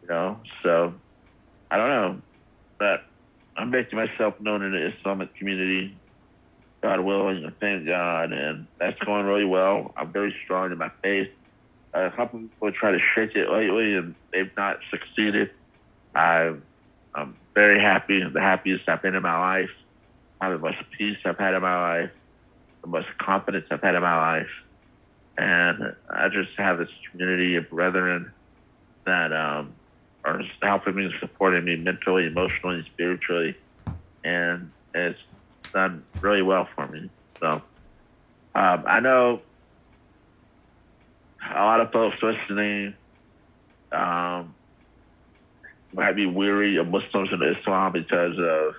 you know, so I don't know. But I'm making myself known in the Islamic community, God willing, and thank God. And that's going really well. I'm very strong in my faith. A couple people try to shake it lately, and they've not succeeded. i I'm very happy, the happiest I've been in my life. I have the most peace I've had in my life, the most confidence I've had in my life. And I just have this community of brethren that um, are helping me, supporting me mentally, emotionally, spiritually, and it's done really well for me. So um, I know a lot of folks listening um, might be weary of Muslims and Islam because of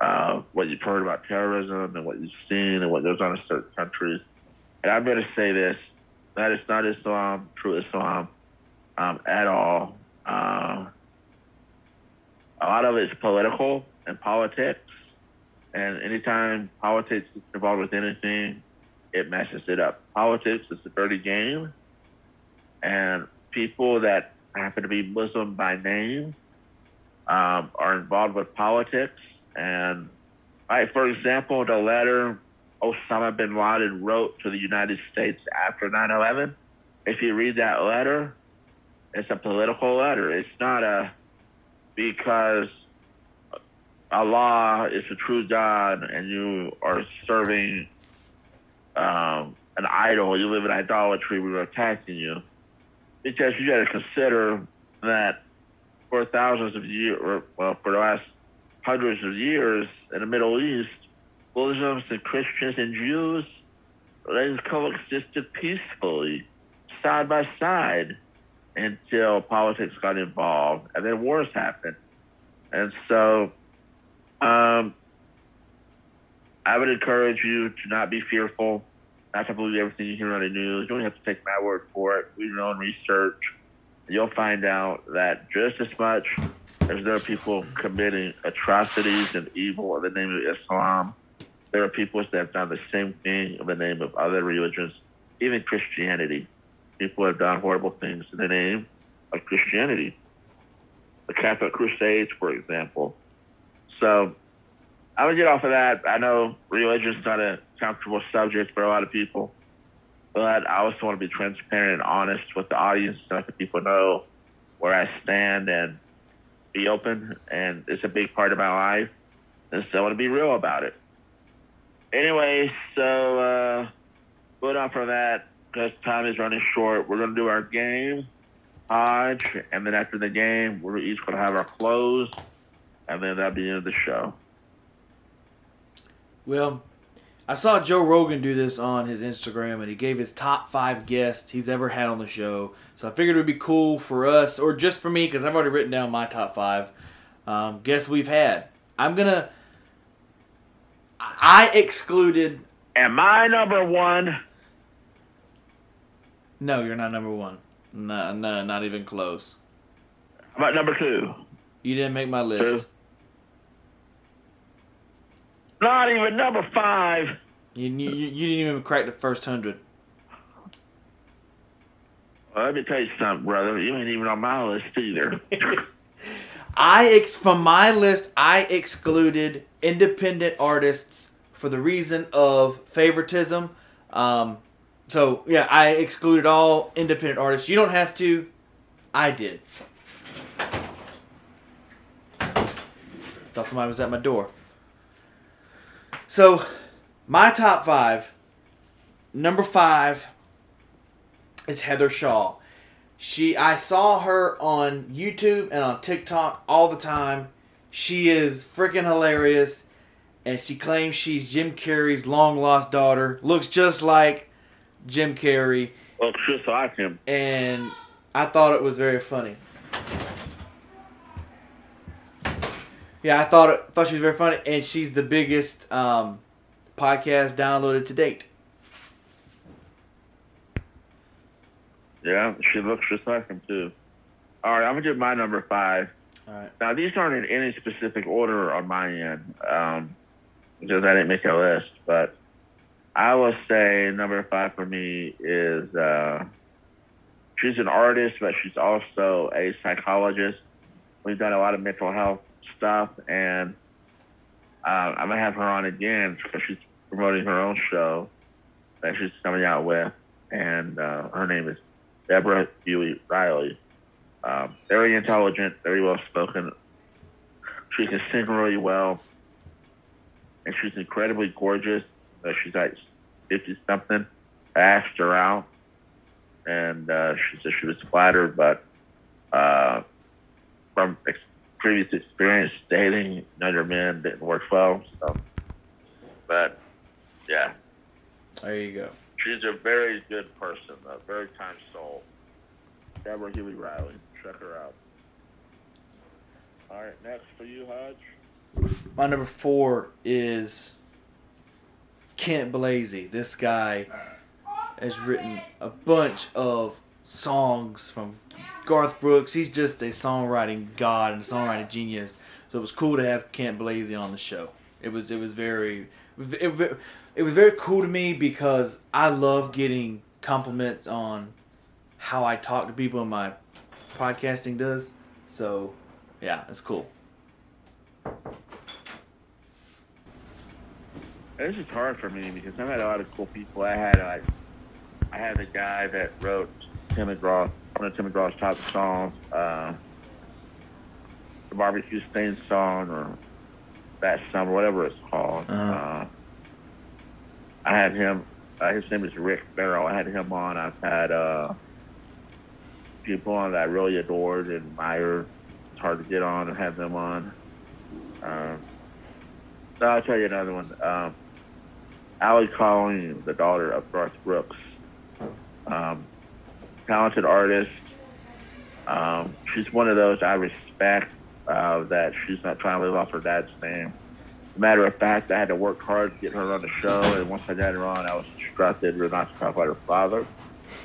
uh, what you've heard about terrorism and what you've seen and what goes on in certain countries. And I'm going to say this: that is not Islam, true Islam, um, at all. Uh, a lot of it is political and politics. And anytime politics is involved with anything, it messes it up. Politics is a dirty game. And people that happen to be Muslim by name um, are involved with politics. And, right, for example, the letter Osama bin Laden wrote to the United States after 9 11, if you read that letter, it's a political letter. It's not a because Allah is the true God and you are serving um, an idol. You live in idolatry. We're attacking you because you got to consider that for thousands of years, well, for the last hundreds of years in the Middle East, Muslims and Christians and Jews they coexisted peacefully, side by side until politics got involved, and then wars happened. And so, um, I would encourage you to not be fearful, not to believe everything you hear on the news. You don't have to take my word for it. Do your own research. You'll find out that just as much as there are people committing atrocities and evil in the name of Islam, there are people that have done the same thing in the name of other religions, even Christianity people have done horrible things in the name of Christianity. The Catholic Crusades, for example. So I would get off of that. I know religion's not a comfortable subject for a lot of people, but I also want to be transparent and honest with the audience to let the people know where I stand and be open, and it's a big part of my life, and so I want to be real about it. Anyway, so uh, put on for that because time is running short. We're gonna do our game, Hodge, and then after the game, we're each gonna have our close, and then that'll be the end of the show. Well, I saw Joe Rogan do this on his Instagram, and he gave his top five guests he's ever had on the show. So I figured it would be cool for us, or just for me, because I've already written down my top five um, guests we've had. I'm gonna. I excluded. And my number one. No, you're not number one. No, no, not even close. How about number two? You didn't make my list. Two. Not even number five. You, you, you didn't even crack the first hundred. Well, let me tell you something, brother. You ain't even on my list either. I ex from my list, I excluded independent artists for the reason of favoritism. Um, so yeah, I excluded all independent artists. You don't have to. I did. Thought somebody was at my door. So, my top five. Number five is Heather Shaw. She, I saw her on YouTube and on TikTok all the time. She is freaking hilarious, and she claims she's Jim Carrey's long lost daughter. Looks just like Jim Carrey, Looks just like him. and I thought it was very funny. Yeah, I thought thought she was very funny, and she's the biggest um, podcast downloaded to date. Yeah, she looks just like him too. All right, I'm gonna do my number five. All right. Now these aren't in any specific order on my end, um, because I didn't make a list. But I will say number five for me is uh, she's an artist, but she's also a psychologist. We've done a lot of mental health stuff, and uh, I'm gonna have her on again because she's promoting her own show that she's coming out with, and uh, her name is Deborah Huey Riley. Um, very intelligent, very well spoken. She can sing really well, and she's incredibly gorgeous. Uh, she's like fifty something. I asked her out, and uh, she said she was flattered, but uh, from previous experience dating other men didn't work well. So, but yeah, There you go. she's a very good person, a very kind soul. Deborah Huey Riley, check her out. All right, next for you, Hodge. My number four is Kent Blazy. This guy has written a bunch of songs from Garth Brooks. He's just a songwriting god and a songwriting genius. So it was cool to have Kent Blazy on the show. It was it was very it, it was very cool to me because I love getting compliments on how I talk to people in my podcasting does. So yeah, it's cool. This is hard for me because I've had a lot of cool people. I had like, I had a guy that wrote Tim McGraw, one of Tim McGraw's top songs, uh, the barbecue stain song or that song, or whatever it's called. Uh-huh. Uh, I had him. Uh, his name is Rick Barrow. I had him on. I've had uh, people on that I really adored and admired. It's hard to get on and have them on. Um, so I'll tell you another one. Um, Allie Colleen, the daughter of Garth Brooks, um, talented artist. Um, she's one of those I respect uh, that she's not trying to live off her dad's name. Matter of fact, I had to work hard to get her on the show, and once I got her on, I was instructed not to talk about her father.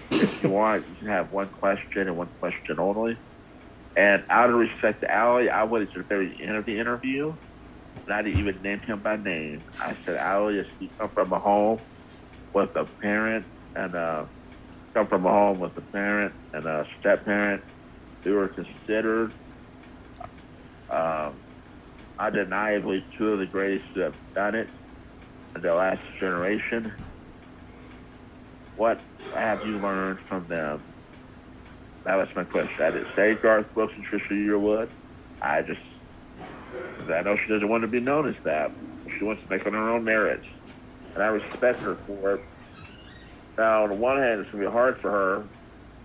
If you want, you can have one question and one question only. And out of respect to Allie, I went to the very end of the interview, and I didn't even name him by name. I said, Allie, you come from a home with a parent and uh, come from a home with a parent and a step parent who are considered um, undeniably two of the greatest who have done it in the last generation. What have you learned from them? that was my question. I didn't say Garth Brooks and Trisha Yearwood. I just, I know she doesn't want to be known as that. She wants to make on her own merits. And I respect her for it. Now, on the one hand, it's going to be hard for her,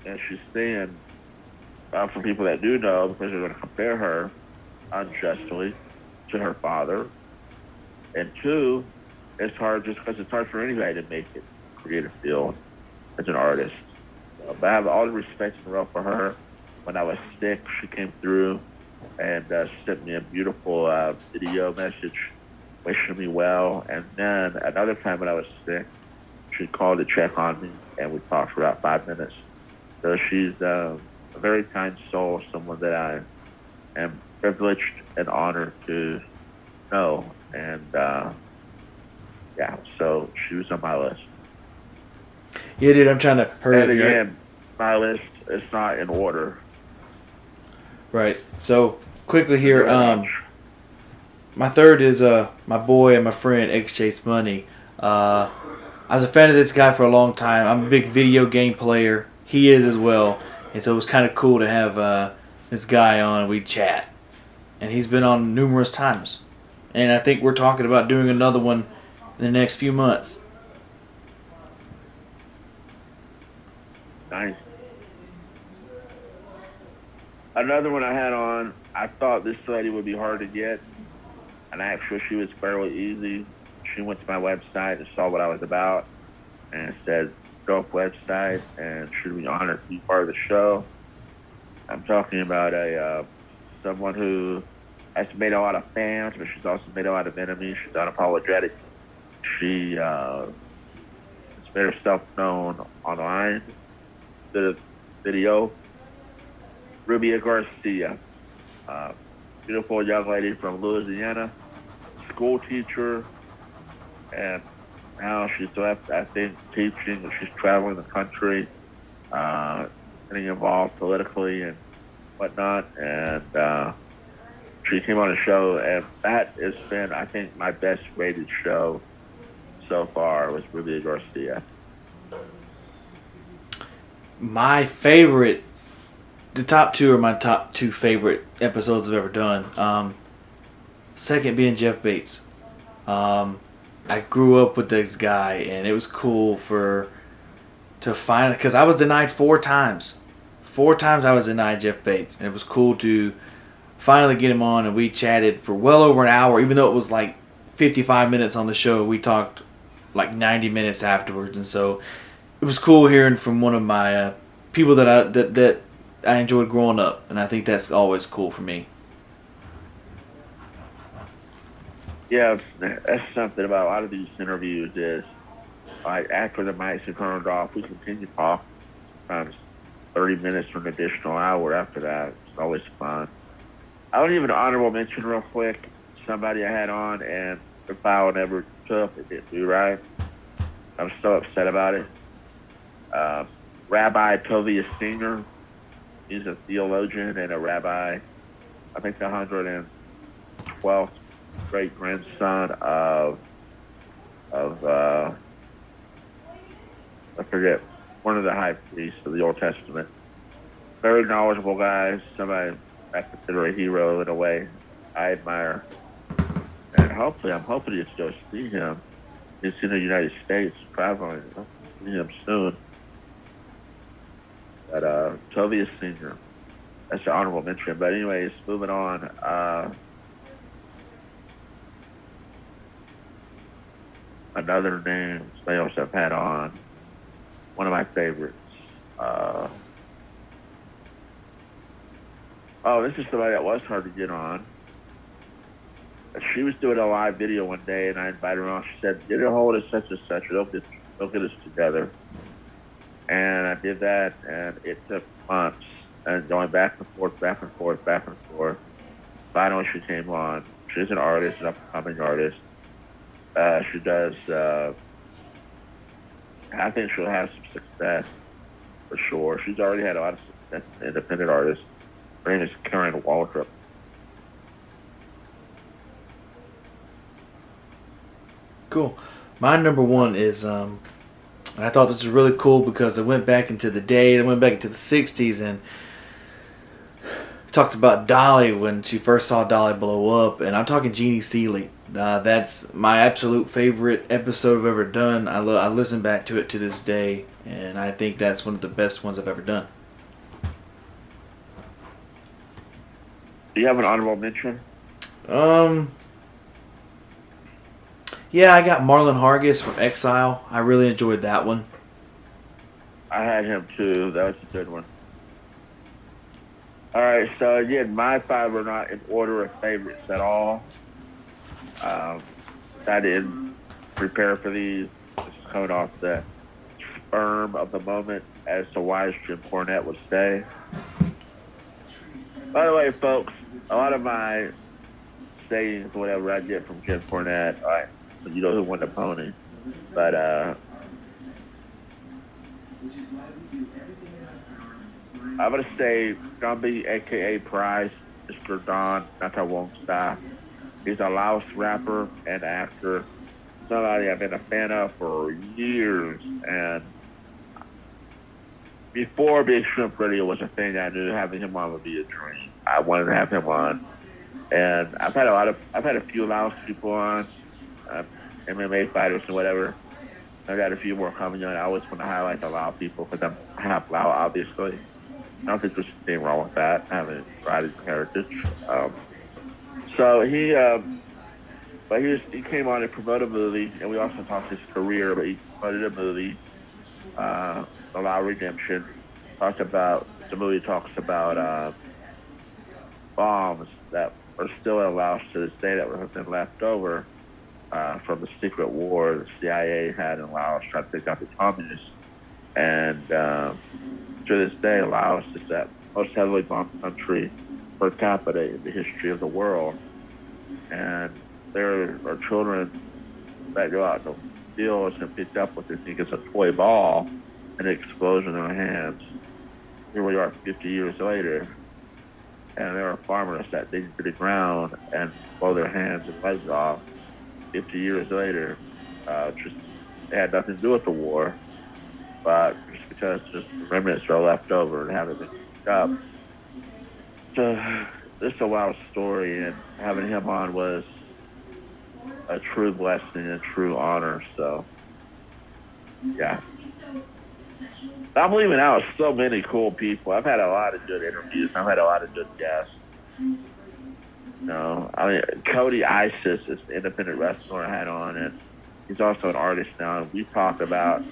and she's seeing uh, from people that do know because they're going to compare her unjustly to her father. And two, it's hard just because it's hard for anybody to make it creative field as an artist. Uh, but I have all the respect and love for her. When I was sick, she came through and uh, sent me a beautiful uh, video message wishing me well. And then another time when I was sick, she called to check on me, and we talked for about five minutes. So she's um, a very kind soul, someone that I am privileged and honored to know. And uh, yeah, so she was on my list. Yeah, dude, I'm trying to hurry And again, my list is not in order. Right. So quickly here, um, my third is uh my boy and my friend X Chase Money. Uh, I was a fan of this guy for a long time. I'm a big video game player. He is as well, and so it was kind of cool to have uh, this guy on. We chat, and he's been on numerous times, and I think we're talking about doing another one in the next few months. Nice. Another one I had on, I thought this lady would be hard to get, and actually she was fairly easy. She went to my website and saw what I was about, and said, "Go up website and should be honored to be part of the show." I'm talking about a uh, someone who has made a lot of fans, but she's also made a lot of enemies. She's unapologetic. She uh, has made herself known online a video. Rubia Garcia, uh, beautiful young lady from Louisiana, school teacher, and now she's left, I think, teaching. She's traveling the country, uh, getting involved politically and whatnot. And uh, she came on a show, and that has been, I think, my best rated show so far was Rubia Garcia. my favorite the top two are my top two favorite episodes I've ever done. Um, second being Jeff Bates. Um, I grew up with this guy, and it was cool for to find because I was denied four times. Four times I was denied Jeff Bates, and it was cool to finally get him on, and we chatted for well over an hour. Even though it was like 55 minutes on the show, we talked like 90 minutes afterwards, and so it was cool hearing from one of my uh, people that I that that I enjoyed growing up, and I think that's always cool for me. Yeah, that's something about a lot of these interviews is like after the mics are turned off, we continue to talk. Sometimes 30 minutes for an additional hour after that. It's always fun. I don't even honorable mention real quick somebody I had on and the file never took. It didn't do right. I'm so upset about it. Uh, Rabbi Tovia Singer, he's a theologian and a rabbi. I think the 112th great grandson of of uh, I forget one of the high priests of the Old Testament. Very knowledgeable guy, somebody I consider a hero in a way. I admire, and hopefully, I'm hoping to go see him. He's in the United States, traveling. I'll see him soon. But uh, Tovia Singer, that's an honorable mention. But anyways, moving on. Uh, another name else I've had on. One of my favorites. Uh, oh, this is somebody that was hard to get on. She was doing a live video one day, and I invited her on. She said, "Get a hold of such and such. They'll get, they'll get us together." And I did that, and it took months, and going back and forth, back and forth, back and forth. Finally, she came on. She's an artist, an up-and-coming artist. Uh, she does. Uh, I think she'll have some success for sure. She's already had a lot of success as independent artist. Her name is Karen Waldrop. Cool. My number one is um, I thought this was really cool because it went back into the day, it went back into the 60s, and talked about Dolly when she first saw Dolly blow up. And I'm talking Jeannie Seely. Uh, that's my absolute favorite episode I've ever done. I, lo- I listen back to it to this day, and I think that's one of the best ones I've ever done. Do you have an honorable mention? Um, yeah, I got Marlon Hargis from Exile. I really enjoyed that one. I had him too. That was a good one. All right, so again, my five are not in order of favorites at all. Um, I didn't prepare for these. Just coming off the firm of the moment as to why Jim Cornette would stay. By the way, folks, a lot of my sayings, whatever I get from Jim Cornette, all right, you know who won the pony. But uh, I'm gonna say Gumby, aka Price, Mr. Don, that I won't stop. He's a Laos rapper and actor. Somebody I've been a fan of for years, and before Big Shrimp Radio was a thing, I knew having him on would be a dream. I wanted to have him on, and I've had a lot of, I've had a few Laos people on, uh, MMA fighters and whatever. I got a few more coming on. I always want to highlight the Lao people because I'm half Lao, obviously. I don't think there's anything wrong with that, having his heritage. Um, so he, um, but he, was, he came on and promoted a movie, and we also talked his career, but he promoted a movie, uh, The Lao Redemption. Talked about, the movie talks about uh, bombs that are still in Laos to this day that have been left over uh, from the secret war the CIA had in Laos trying to take out the communists. And um, to this day, Laos is that most heavily bombed country per capita in the history of the world. And there are children that go out the fields and pick up what they think is a toy ball and it explodes in their hands. Here we are 50 years later, and there are farmers that dig into the ground and blow their hands and legs off 50 years later. Uh, just had nothing to do with the war, but just because just remnants are left over and haven't been picked up. So this is a wild story, and having him on was a true blessing and a true honor. So, yeah. I'm leaving out so many cool people. I've had a lot of good interviews. I've had a lot of good guests. No, I mean Cody Isis is an independent wrestler I had on, and he's also an artist now. We talked about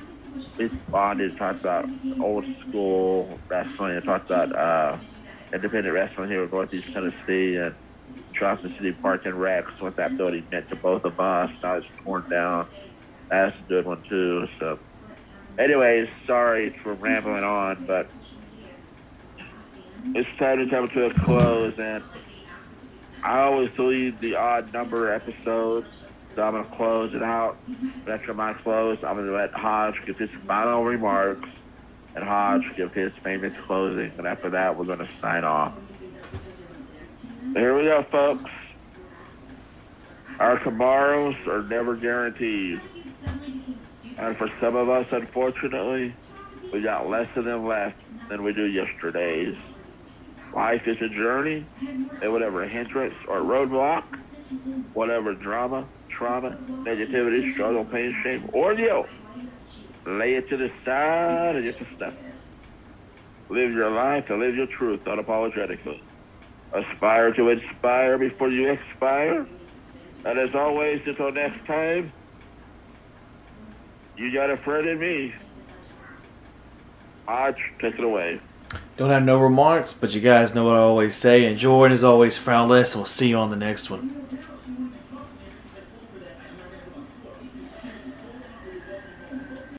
we bonded, talked about old school wrestling, and talked about uh, independent wrestling here in Northeast Tennessee and Charleston City Park and Rex. What that building meant to both of us. Now it's torn down. That's a good one too. So, anyways, sorry for rambling on, but it's time to come to a close and. I always leave the odd number episodes, so I'm going to close it out. After my close, I'm going to let Hodge give his final remarks, and Hodge give his famous closing. And after that, we're going to sign off. Here we go, folks. Our tomorrows are never guaranteed. And for some of us, unfortunately, we got less of them left than we do yesterday's. Life is a journey, and whatever hindrance or roadblock, whatever drama, trauma, negativity, struggle, pain, shame, or guilt, lay it to the side and just to step. Live your life and live your truth unapologetically. Aspire to inspire before you expire. And as always, until next time, you got a friend in me. Hodge, take it away. Don't have no remarks, but you guys know what I always say. Enjoy and as always, frown less, we'll see you on the next one.